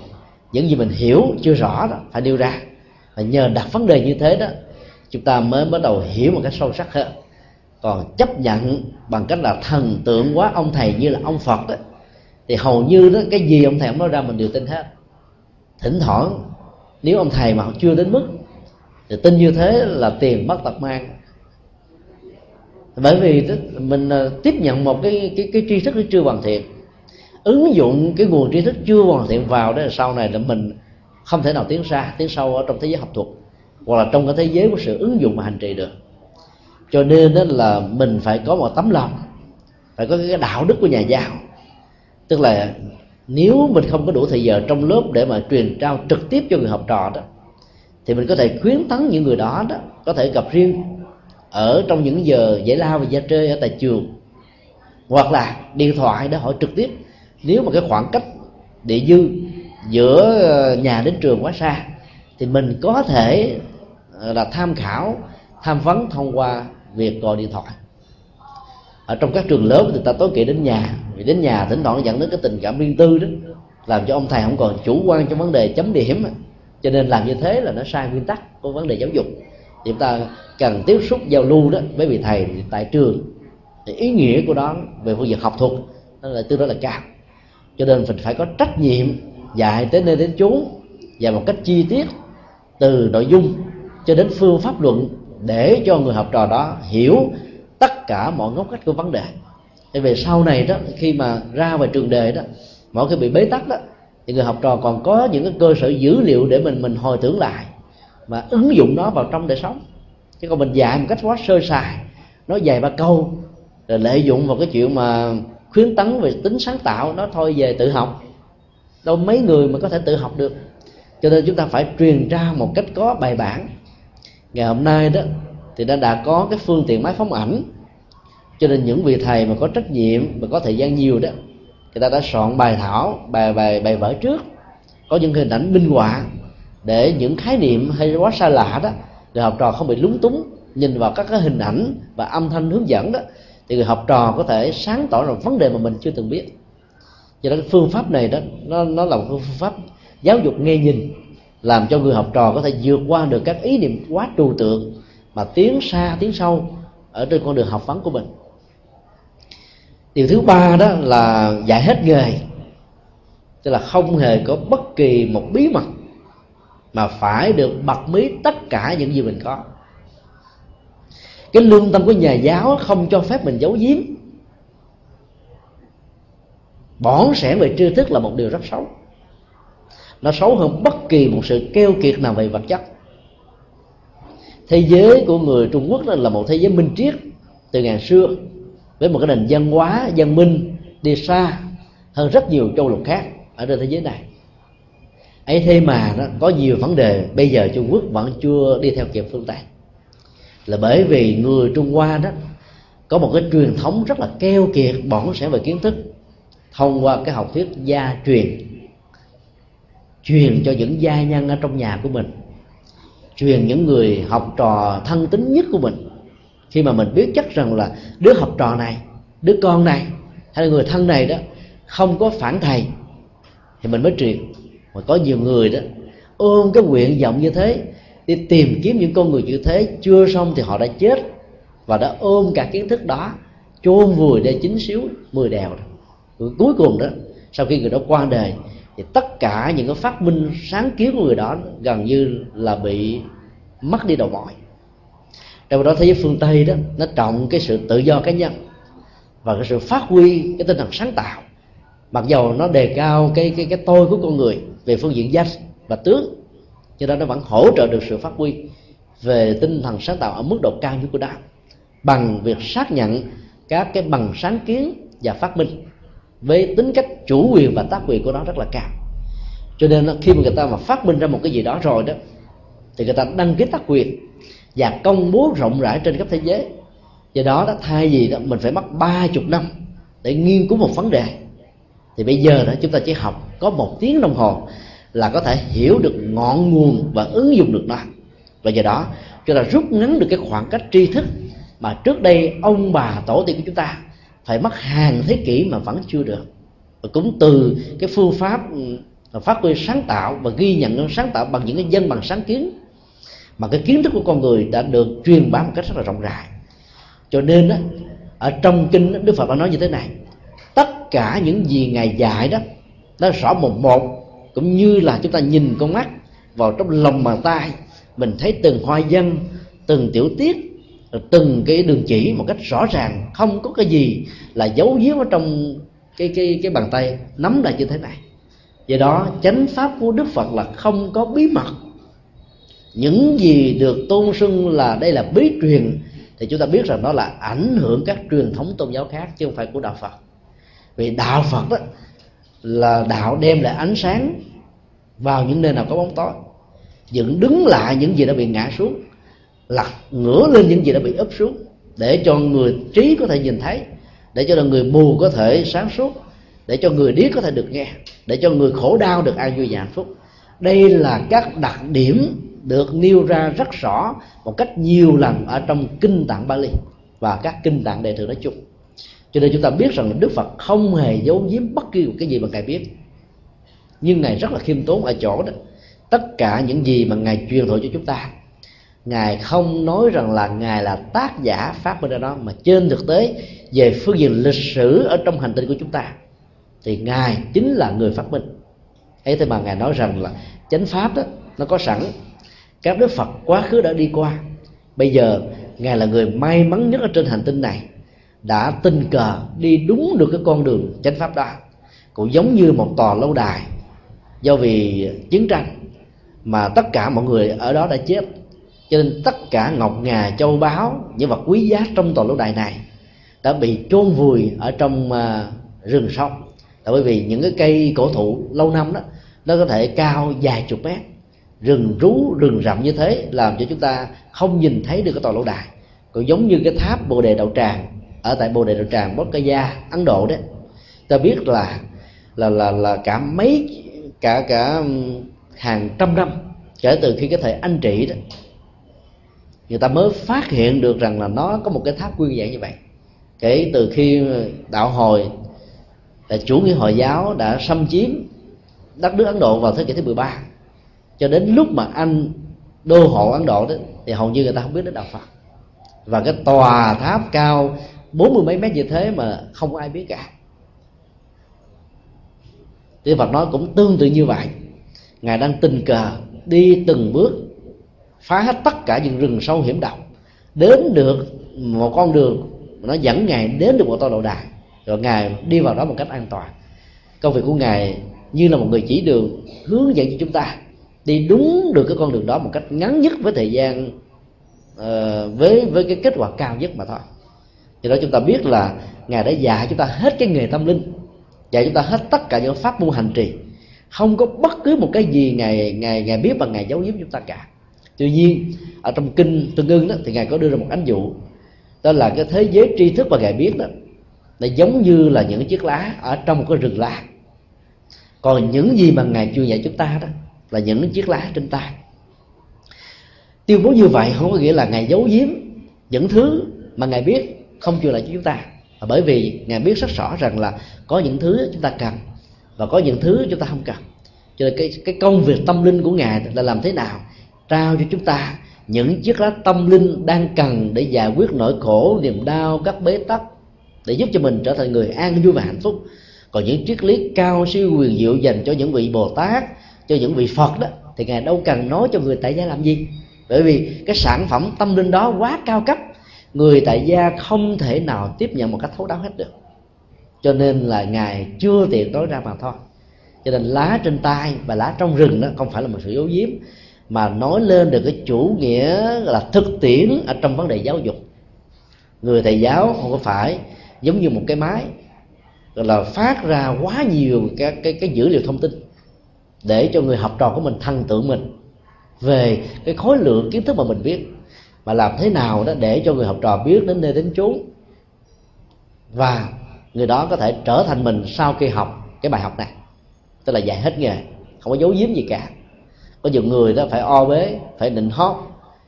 Những gì mình hiểu, chưa rõ đó, phải nêu ra. Và nhờ đặt vấn đề như thế đó chúng ta mới bắt đầu hiểu một cách sâu sắc hơn. Còn chấp nhận bằng cách là thần tượng quá ông thầy như là ông phật đó thì hầu như đó, cái gì ông thầy ông nói ra mình đều tin hết. Thỉnh thoảng, nếu ông thầy mà chưa đến mức, thì tin như thế là tiền mất tật mang. Bởi vì mình ờ, tiếp nhận một cái cái cái tri thức nó chưa hoàn thiện. Ứng dụng cái nguồn tri thức chưa hoàn thiện vào đó là sau này là mình không thể nào tiến xa, tiến sâu ở trong thế giới học thuật hoặc là trong cái thế giới của sự ứng dụng và hành trì được. Cho nên đó là mình phải có một tấm lòng, phải có cái đạo đức của nhà giáo. Tức là nếu mình không có đủ thời giờ trong lớp để mà truyền trao trực tiếp cho người học trò đó, thì mình có thể khuyến tấn những người đó đó có thể gặp riêng ở trong những giờ giải lao và gia chơi ở tại trường. Hoặc là điện thoại để hỏi trực tiếp. Nếu mà cái khoảng cách địa dư giữa nhà đến trường quá xa thì mình có thể ờ, là tham khảo, tham vấn thông qua việc gọi điện thoại. Ở trong các trường lớn thì ta tối kỵ đến nhà, vì đến nhà thỉnh thoảng dẫn đến cái tình cảm riêng tư đó, làm cho ông thầy không còn chủ quan trong vấn đề chấm điểm. Cho nên làm như thế là nó sai nguyên tắc của vấn đề giáo dục. Thì chúng ta cần tiếp xúc, giao lưu đó với vị thầy tại trường. Thì ý nghĩa của đó về phương diện học thuật, nó là tương đối là cao. Cho nên mình phải có trách nhiệm dạy tới nơi đến chốn và một cách chi tiết từ nội dung cho đến phương pháp luận để cho người học trò đó hiểu tất cả mọi ngóc ngách của vấn đề. Thì về sau này đó, khi mà ra về trường đề đó, mỗi khi bị bế tắc đó, thì người học trò còn có những cái cơ sở dữ liệu để mình mình hồi tưởng lại và ứng dụng nó vào trong đời sống. Chứ còn mình dạy một cách quá sơ sài nói vài ba câu, rồi lợi dụng vào cái chuyện mà khuyến tấn về tính sáng tạo, nó thôi về tự học. Đâu mấy người mà có thể tự học được cho nên chúng ta phải truyền ra một cách có bài bản. Ngày hôm nay đó, thì đã đã có cái phương tiện máy phóng ảnh. Cho nên những vị thầy mà có trách nhiệm và có thời gian nhiều đó, người ta đã soạn bài thảo, bài bài bài vở trước. Có những hình ảnh minh họa để những khái niệm hay quá xa lạ đó, người học trò không bị lúng túng, nhìn vào các cái hình ảnh và âm thanh hướng dẫn đó, thì người học trò có thể sáng tỏ ra vấn đề mà mình chưa từng biết. Cho nên phương pháp này đó, nó nó là một phương pháp giáo dục nghe nhìn, làm cho người học trò có thể vượt qua được các ý niệm quá trừu tượng mà tiến xa, tiến sâu ở trên con đường học vấn của mình. Điều thứ ba đó là dạy hết nghề, tức là không hề có bất kỳ một bí mật mà phải được bật mí tất cả những gì mình có. Cái lương tâm của nhà giáo không cho phép mình giấu giếm. Bỏn sẻn về tri thức là một điều rất xấu nó xấu hơn bất kỳ một sự keo kiệt nào về vật chất. Thế giới của người trung quốc đó là một thế giới minh triết, từ ngàn xưa, với một cái nền văn hóa, văn minh đi xa hơn rất nhiều châu lục khác ở trên thế giới này. Ấy thế mà nó có nhiều vấn đề, bây giờ trung quốc vẫn chưa đi theo kịp phương tây. Là bởi vì người trung hoa đó có một cái truyền thống rất là keo kiệt, bỏng sẽ về kiến thức, thông qua cái học thuyết gia truyền truyền cho những gia nhân ở trong nhà của mình, truyền những người học trò thân tín nhất của mình. Khi mà mình biết chắc rằng là đứa học trò này, đứa con này hay là người thân này đó không có phản thầy, thì mình mới truyền. Mà có nhiều người đó ôm cái nguyện vọng như thế đi tìm kiếm những con người như thế, chưa xong thì họ đã chết và đã ôm cả kiến thức đó, chôn vùi để chính xíu, mười đèo rồi. Cuối cùng đó, sau khi người đó qua đời thì tất cả những cái phát minh sáng kiến của người đó gần như là bị mất đi đầu mỏi trong đó thế giới phương tây đó, nó trọng cái sự tự do cá nhân và cái sự phát huy cái tinh thần sáng tạo. Mặc dầu nó đề cao cái cái cái tôi của con người về phương diện danh và tướng, cho đó nó vẫn hỗ trợ được sự phát huy về tinh thần sáng tạo ở mức độ cao nhất của đạo bằng việc xác nhận các cái bằng sáng kiến và phát minh với tính cách chủ quyền và tác quyền của nó rất là cao. Cho nên khi mà người ta mà phát minh ra một cái gì đó rồi đó, thì người ta đăng ký tác quyền và công bố rộng rãi trên khắp thế giới. Do đó đó, thay vì đó, mình phải mất ba chục năm để nghiên cứu một vấn đề. Thì bây giờ đó, chúng ta chỉ học có một tiếng đồng hồ là có thể hiểu được ngọn nguồn và ứng dụng được nó. Và do đó, chúng ta rút ngắn được cái khoảng cách tri thức mà trước đây ông bà tổ tiên của chúng ta phải mất hàng thế kỷ mà vẫn chưa được. Và cũng từ cái phương pháp ừ, phát huy sáng tạo và ghi nhận sáng tạo bằng những cái dân bằng sáng kiến mà cái kiến thức của con người đã được truyền bá một cách rất là rộng rãi. Cho nên đó, ở trong kinh đức phật đã nói như thế này tất cả những gì ngài dạy đó nó rõ một một cũng như là chúng ta nhìn con mắt vào trong lòng bàn tay mình thấy từng hoa văn từng tiểu tiết từng cái đường chỉ một cách rõ ràng, không có cái gì là giấu giếm ở trong cái cái cái bàn tay, nắm lại như thế này. Do đó, chánh pháp của đức phật là không có bí mật. Những gì được tôn xưng là đây là bí truyền, thì chúng ta biết rằng nó là ảnh hưởng các truyền thống tôn giáo khác, chứ không phải của đạo phật. Vì đạo phật đó là đạo đem lại ánh sáng vào những nơi nào có bóng tối. Dựng đứng lại những gì đã bị ngã xuống lật ngửa lên những gì đã bị ấp xuống, để cho người trí có thể nhìn thấy, để cho người mù có thể sáng suốt, để cho người điếc có thể được nghe, để cho người khổ đau được an vui và hạnh phúc. Đây là các đặc điểm được nêu ra rất rõ một cách nhiều lần ở trong kinh tạng Bali và các kinh tạng đệ thừa nói chung. Cho nên chúng ta biết rằng Đức Phật không hề giấu giếm bất kỳ một cái gì mà ngài biết. Nhưng ngài rất là khiêm tốn ở chỗ đó. Tất cả những gì mà ngài truyền thụ cho chúng ta ngài không nói rằng là ngài là tác giả phát minh ra đó, mà trên thực tế về phương diện lịch sử ở trong hành tinh của chúng ta, thì ngài chính là người phát minh. Ấy thế mà ngài nói rằng là chánh pháp đó, nó có sẵn. Các đức phật quá khứ đã đi qua, bây giờ ngài là người may mắn nhất ở trên hành tinh này, đã tình cờ đi đúng được cái con đường chánh pháp đó. Cũng giống như một tòa lâu đài do vì chiến tranh mà tất cả mọi người ở đó đã chết cho nên tất cả ngọc ngà châu báu những vật quý giá trong tòa lâu đài này đã bị chôn vùi ở trong uh, rừng sông tại bởi vì những cái cây cổ thụ lâu năm đó nó có thể cao vài chục mét. Rừng rú rừng rậm như thế làm cho chúng ta không nhìn thấy được cái tòa lâu đài. Còn giống như cái tháp bồ đề đậu tràng ở tại bồ đề đậu tràng Bodh Ấn Độ đấy ta biết là là là là cả mấy cả cả hàng trăm năm kể từ khi cái thời anh trị đó người ta mới phát hiện được rằng là nó có một cái tháp quyên dạng như vậy. Kể từ khi đạo hồi, là chủ nghĩa hồi giáo đã xâm chiếm đất nước Ấn Độ vào thế kỷ thứ 13 cho đến lúc mà anh đô hộ Ấn Độ đó, thì hầu như người ta không biết đến đạo Phật. Và cái tòa tháp cao bốn mươi mấy mét như thế mà không có ai biết cả. Đức Phật nói cũng tương tự như vậy. Ngài đang tình cờ đi từng bước phá hết tất cả những rừng sâu hiểm độc đến được một con đường nó dẫn ngài đến được một tòa lộ đài rồi ngài đi vào đó một cách an toàn. Công việc của ngài như là một người chỉ đường hướng dẫn cho chúng ta đi đúng được cái con đường đó một cách ngắn nhất với thời gian uh, với với cái kết quả cao nhất mà thôi. Thì đó chúng ta biết là ngài đã dạy chúng ta hết cái nghề tâm linh dạy chúng ta hết tất cả những pháp môn hành trì. Không có bất cứ một cái gì ngài ngài ngài biết và ngài giấu giếm chúng ta cả tuy nhiên, ở trong kinh tương ưng đó, thì ngài có đưa ra một ánh dụ, đó là cái thế giới tri thức mà ngài biết đó là giống như là những chiếc lá ở trong một cái rừng lá. Còn những gì mà ngài chưa dạy chúng ta đó, là những chiếc lá trên tay. Tuyên bố như vậy không có nghĩa là ngài giấu giếm những thứ mà ngài biết không truyền lại cho chúng ta. Bởi vì ngài biết rất rõ rằng là có những thứ chúng ta cần và có những thứ chúng ta không cần. Cho nên cái cái công việc tâm linh của ngài là làm thế nào trao cho chúng ta những chiếc lá tâm linh đang cần để giải quyết nỗi khổ, niềm đau, các bế tắc, để giúp cho mình trở thành người an vui và hạnh phúc. Còn những triết lý cao siêu quyền diệu dành cho những vị bồ tát, cho những vị phật đó, thì ngài đâu cần nói cho người tại gia làm gì. Bởi vì cái sản phẩm tâm linh đó quá cao cấp, người tại gia không thể nào tiếp nhận một cách thấu đáo hết được. Cho nên là ngài chưa tiện nói ra mà thôi. Cho nên lá trên tay và lá trong rừng đó không phải là một sự giấu giếm mà nói lên được cái chủ nghĩa là thực tiễn ở trong vấn đề giáo dục. Người thầy giáo không có phải giống như một cái máy, gọi là phát ra quá nhiều các cái cái dữ liệu thông tin để cho người học trò của mình thần tượng mình về cái khối lượng kiến thức mà mình biết. Mà làm thế nào đó để cho người học trò biết đến nơi đến chốn. Và người đó có thể trở thành mình sau khi học cái bài học này. Tức là dạy hết nghề, không có giấu giếm gì cả có nhiều người đó phải o bế, phải định hót,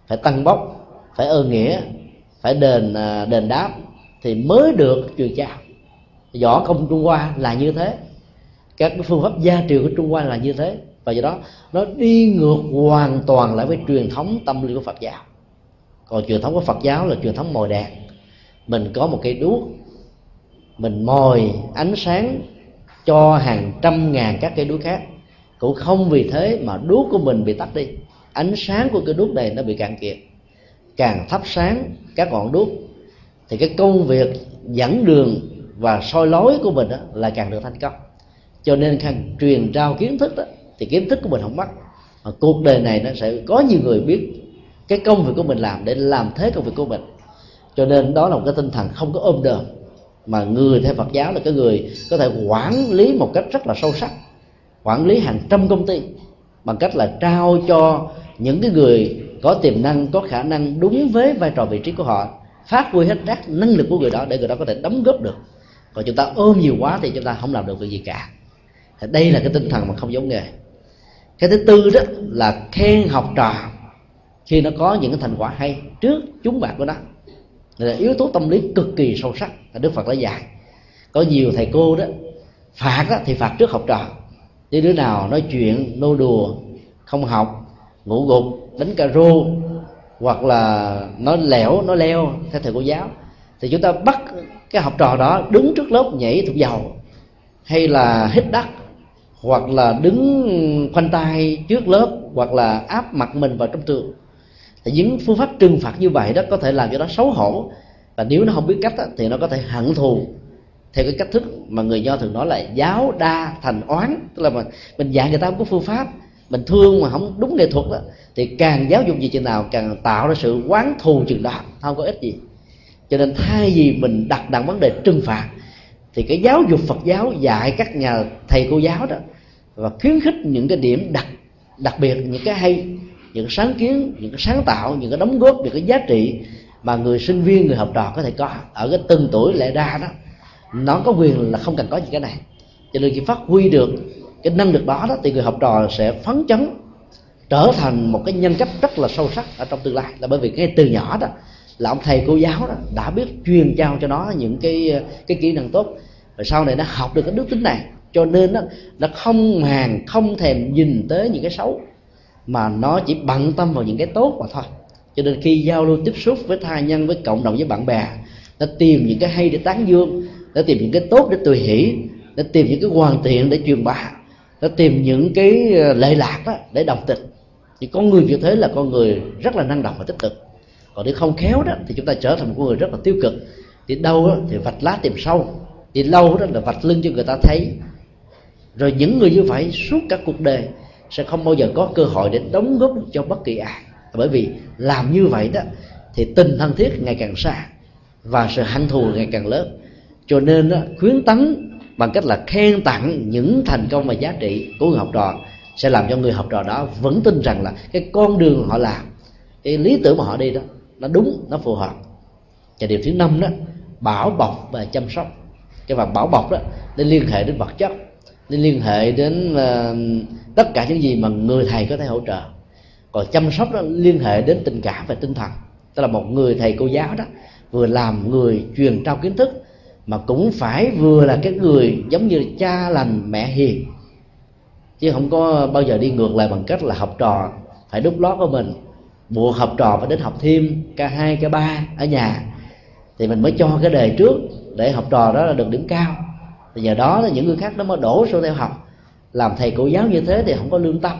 phải tăng bốc, phải ơn nghĩa, phải đền à, đền đáp thì mới được truyền trao võ công trung hoa là như thế. Các phương pháp gia truyền của trung hoa là như thế. Và do đó, nó đi ngược hoàn toàn lại với truyền thống tâm lý của phật giáo. Còn truyền thống của phật giáo là truyền thống mồi đèn mình có một cây đuốc, mình mồi ánh sáng cho hàng trăm ngàn các cây đuốc khác cũng không vì thế mà đuốc của mình bị tắt đi. Ánh sáng của cái đuốc này nó bị cạn kiệt. Càng thắp sáng các ngọn đuốc, thì cái công việc dẫn đường và soi lối của mình đó là càng được thành công. Cho nên khi truyền trao kiến thức đó thì kiến thức của mình không mất mà cuộc đời này nó sẽ có nhiều người biết cái công việc của mình làm để làm thế công việc của mình. Cho nên đó là một cái tinh thần không có ôm đờm mà người theo Phật giáo là cái người có thể quản lý một cách rất là sâu sắc quản lý hàng trăm công ty bằng cách là trao cho những cái người có tiềm năng có khả năng đúng với vai trò vị trí của họ phát huy hết các năng lực của người đó để người đó có thể đóng góp được. Còn chúng ta ôm nhiều quá thì chúng ta không làm được việc gì cả. Thì đây là cái tinh thần mà không giống nghề. Cái thứ tư đó là khen học trò. Khi nó có những cái thành quả hay trước chúng bạn của nó. Là yếu tố tâm lý cực kỳ sâu sắc là đức phật đã dạy. Có nhiều thầy cô đó phạt đó, thì phạt trước học trò chứ đứa nào nói chuyện nô đùa không học ngủ gục đánh cà rô hoặc là nó lẻo nó leo theo thầy cô giáo thì chúng ta bắt cái học trò đó đứng trước lớp nhảy thuộc dầu hay là hít đất hoặc là đứng khoanh tay trước lớp hoặc là áp mặt mình vào trong tường. Thì những phương pháp trừng phạt như vậy đó có thể làm cho nó xấu hổ và nếu nó không biết cách đó, thì nó có thể hận thù theo cái cách thức mà người nho thường nói là giáo đa thành oán tức là mình, mình dạy người ta không có phương pháp mình thương mà không đúng nghệ thuật đó thì càng giáo dục gì chừng nào càng tạo ra sự quán thù chừng đó không có ích gì. Cho nên thay vì mình đặt nặng vấn đề trừng phạt thì cái giáo dục Phật giáo dạy các nhà thầy cô giáo đó và khuyến khích những cái điểm đặc đặc biệt những cái hay những sáng kiến những cái sáng tạo những cái đóng góp những cái giá trị mà người sinh viên người học trò có thể có ở cái từng tuổi lẽ ra đó nó có quyền là không cần có những cái này. Cho nên khi phát huy được cái năng lực đó đó thì người học trò sẽ phấn chấn trở thành một cái nhân cách rất là sâu sắc ở trong tương lai. Là bởi vì ngay từ nhỏ đó là ông thầy cô giáo đó đã biết truyền trao cho nó những cái cái kỹ năng tốt. Và sau này nó học được cái đức tính này cho nên đó, nó không màng không thèm nhìn tới những cái xấu mà nó chỉ bận tâm vào những cái tốt mà thôi. Cho nên khi giao lưu tiếp xúc với tha nhân với cộng đồng với bạn bè nó tìm những cái hay để tán dương để tìm những cái tốt để tùy hỷ để tìm những cái hoàn thiện để truyền bá để tìm những cái ờ, lệ lạc đó để đồng tình. Thì con người như thế là con người rất là năng động và tích cực. Còn nếu không khéo đó thì chúng ta trở thành một con người rất là tiêu cực. Thì đâu đó, thì vạch lá tìm sâu. Thì lâu đó là vạch lưng cho người ta thấy. Rồi những người như vậy suốt cả cuộc đời sẽ không bao giờ có cơ hội để đóng góp cho bất kỳ ai. Bởi vì làm như vậy đó thì tình thân thiết ngày càng xa và sự hận thù ngày càng lớn cho nên đó, khuyến tấn bằng cách là khen tặng những thành công và giá trị của người học trò sẽ làm cho người học trò đó vẫn tin rằng là cái con đường họ làm cái lý tưởng mà họ đi đó nó đúng nó phù hợp. Và điều thứ năm đó bảo bọc và chăm sóc. Cái phần bảo bọc đó nên liên hệ đến vật chất nên liên hệ đến uh, tất cả những gì mà người thầy có thể hỗ trợ. Còn chăm sóc đó liên hệ đến tình cảm và tinh thần. Tức là một người thầy cô giáo đó vừa làm người truyền trao kiến thức mà cũng phải vừa là cái người giống như cha lành mẹ hiền. Chứ không có bao giờ đi ngược lại bằng cách là học trò, phải đúc lót của mình, buộc học trò phải đến học thêm k hai k ba ở nhà. Thì mình mới cho cái đề trước để học trò đó là được điểm cao. Thì nhờ đó là những người khác nó mới đổ số theo học. Làm thầy cô giáo như thế thì không có lương tâm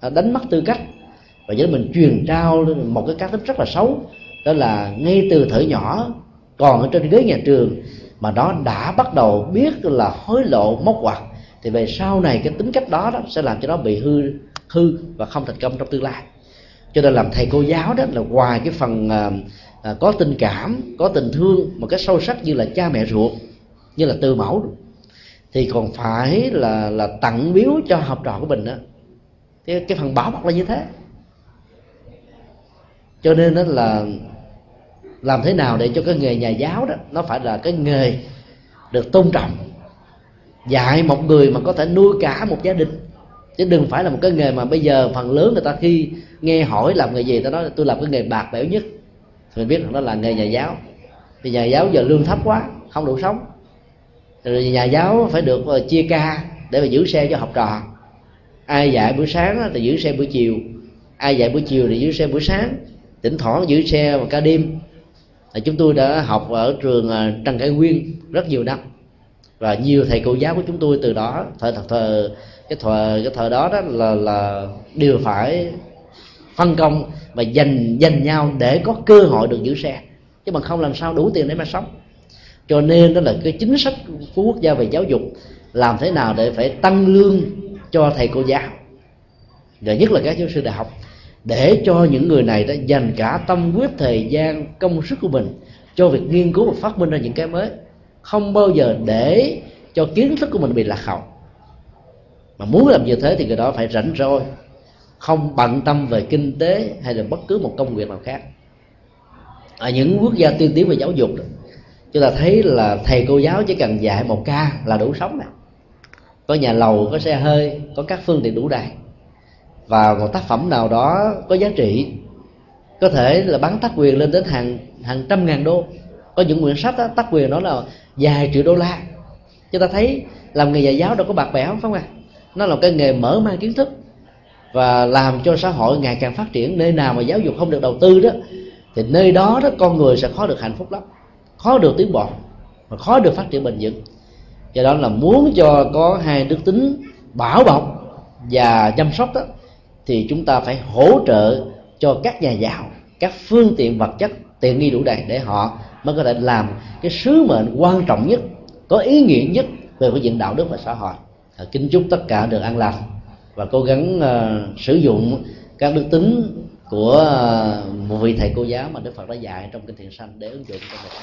à, đánh mất tư cách. Và do mình truyền trao một cái cá tính rất là xấu, đó là ngay từ thời nhỏ, còn ở trên ghế nhà trường mà nó đã bắt đầu biết là hối lộ móc ngoặt thì về sau này cái tính cách đó, đó sẽ làm cho nó bị hư hư và không thành công trong tương lai. Cho nên làm thầy cô giáo đó là ngoài cái phần à, à, có tình cảm có tình thương một cái sâu sắc như là cha mẹ ruột như là từ mẫu thì còn phải là là tặng biếu cho học trò của mình đó. Cái, cái phần bảo mật là như thế. Cho nên đó là làm thế nào để cho cái nghề nhà giáo đó, nó phải là cái nghề được tôn trọng. Dạy một người mà có thể nuôi cả một gia đình. Chứ đừng phải là một cái nghề mà bây giờ phần lớn người ta khi nghe hỏi làm nghề gì ta nói tôi làm cái nghề bạc bẽo nhất. Thì mình biết rằng đó là nghề nhà giáo. Thì nhà giáo giờ lương thấp quá, không đủ sống. Rồi nhà giáo phải được ờ, chia ca để mà giữ xe cho học trò. Ai dạy buổi sáng thì giữ xe buổi chiều. Ai dạy buổi chiều thì giữ xe buổi sáng. Thỉnh thoảng giữ xe vào ca đêm. Ờ, chúng tôi đã học ở trường ờ, Trần Cải Nguyên rất nhiều năm. Và nhiều thầy cô giáo của chúng tôi từ đó, thời thời cái thời cái thời đó đó là là đều phải phân công và dành dành nhau để có cơ hội được giữ xe, chứ bằng không làm sao đủ tiền để mà sống. Cho nên đó là cái chính sách của quốc gia về giáo dục làm thế nào để phải tăng lương cho thầy cô giáo. Và nhất là các giáo sư đại học để cho những người này đã dành cả tâm huyết, thời gian, công sức của mình cho việc nghiên cứu và phát minh ra những cái mới. Không bao giờ để cho kiến thức của mình bị lạc hậu. Mà muốn làm như thế thì người đó phải rảnh rỗi. Không bận tâm về kinh tế hay là bất cứ một công việc nào khác. Ở những quốc gia tiên tiến về giáo dục chúng ta thấy là thầy cô giáo chỉ cần dạy một ca là đủ sống nè. Có nhà lầu, có xe hơi, có các phương tiện đủ đầy vào một tác phẩm nào đó có giá trị có thể là bán tác quyền lên đến hàng hàng trăm ngàn đô. Có những quyển sách đó, tác quyền đó là vài triệu đô la. Chúng ta thấy làm nghề nhà giáo đâu có bạc bẽo phải không ạ? Nó là cái nghề mở mang kiến thức và làm cho xã hội ngày càng phát triển. Nơi nào mà giáo dục không được đầu tư đó thì nơi đó đó con người sẽ khó được hạnh phúc lắm. Khó được tiến bộ và khó được phát triển bền vững. Do đó là muốn cho có hai đức tính bảo bọc và chăm sóc đó thì chúng ta phải hỗ trợ cho các nhà giàu các phương tiện vật chất tiện nghi đủ đầy để họ mới có thể làm cái sứ mệnh quan trọng nhất có ý nghĩa nhất về phương diện đạo đức và xã hội. Kính chúc tất cả được an lành và cố gắng uh, sử dụng các đức tính của uh, một vị thầy cô giáo mà đức phật đã dạy trong kinh thiện sanh để ứng dụng trong đời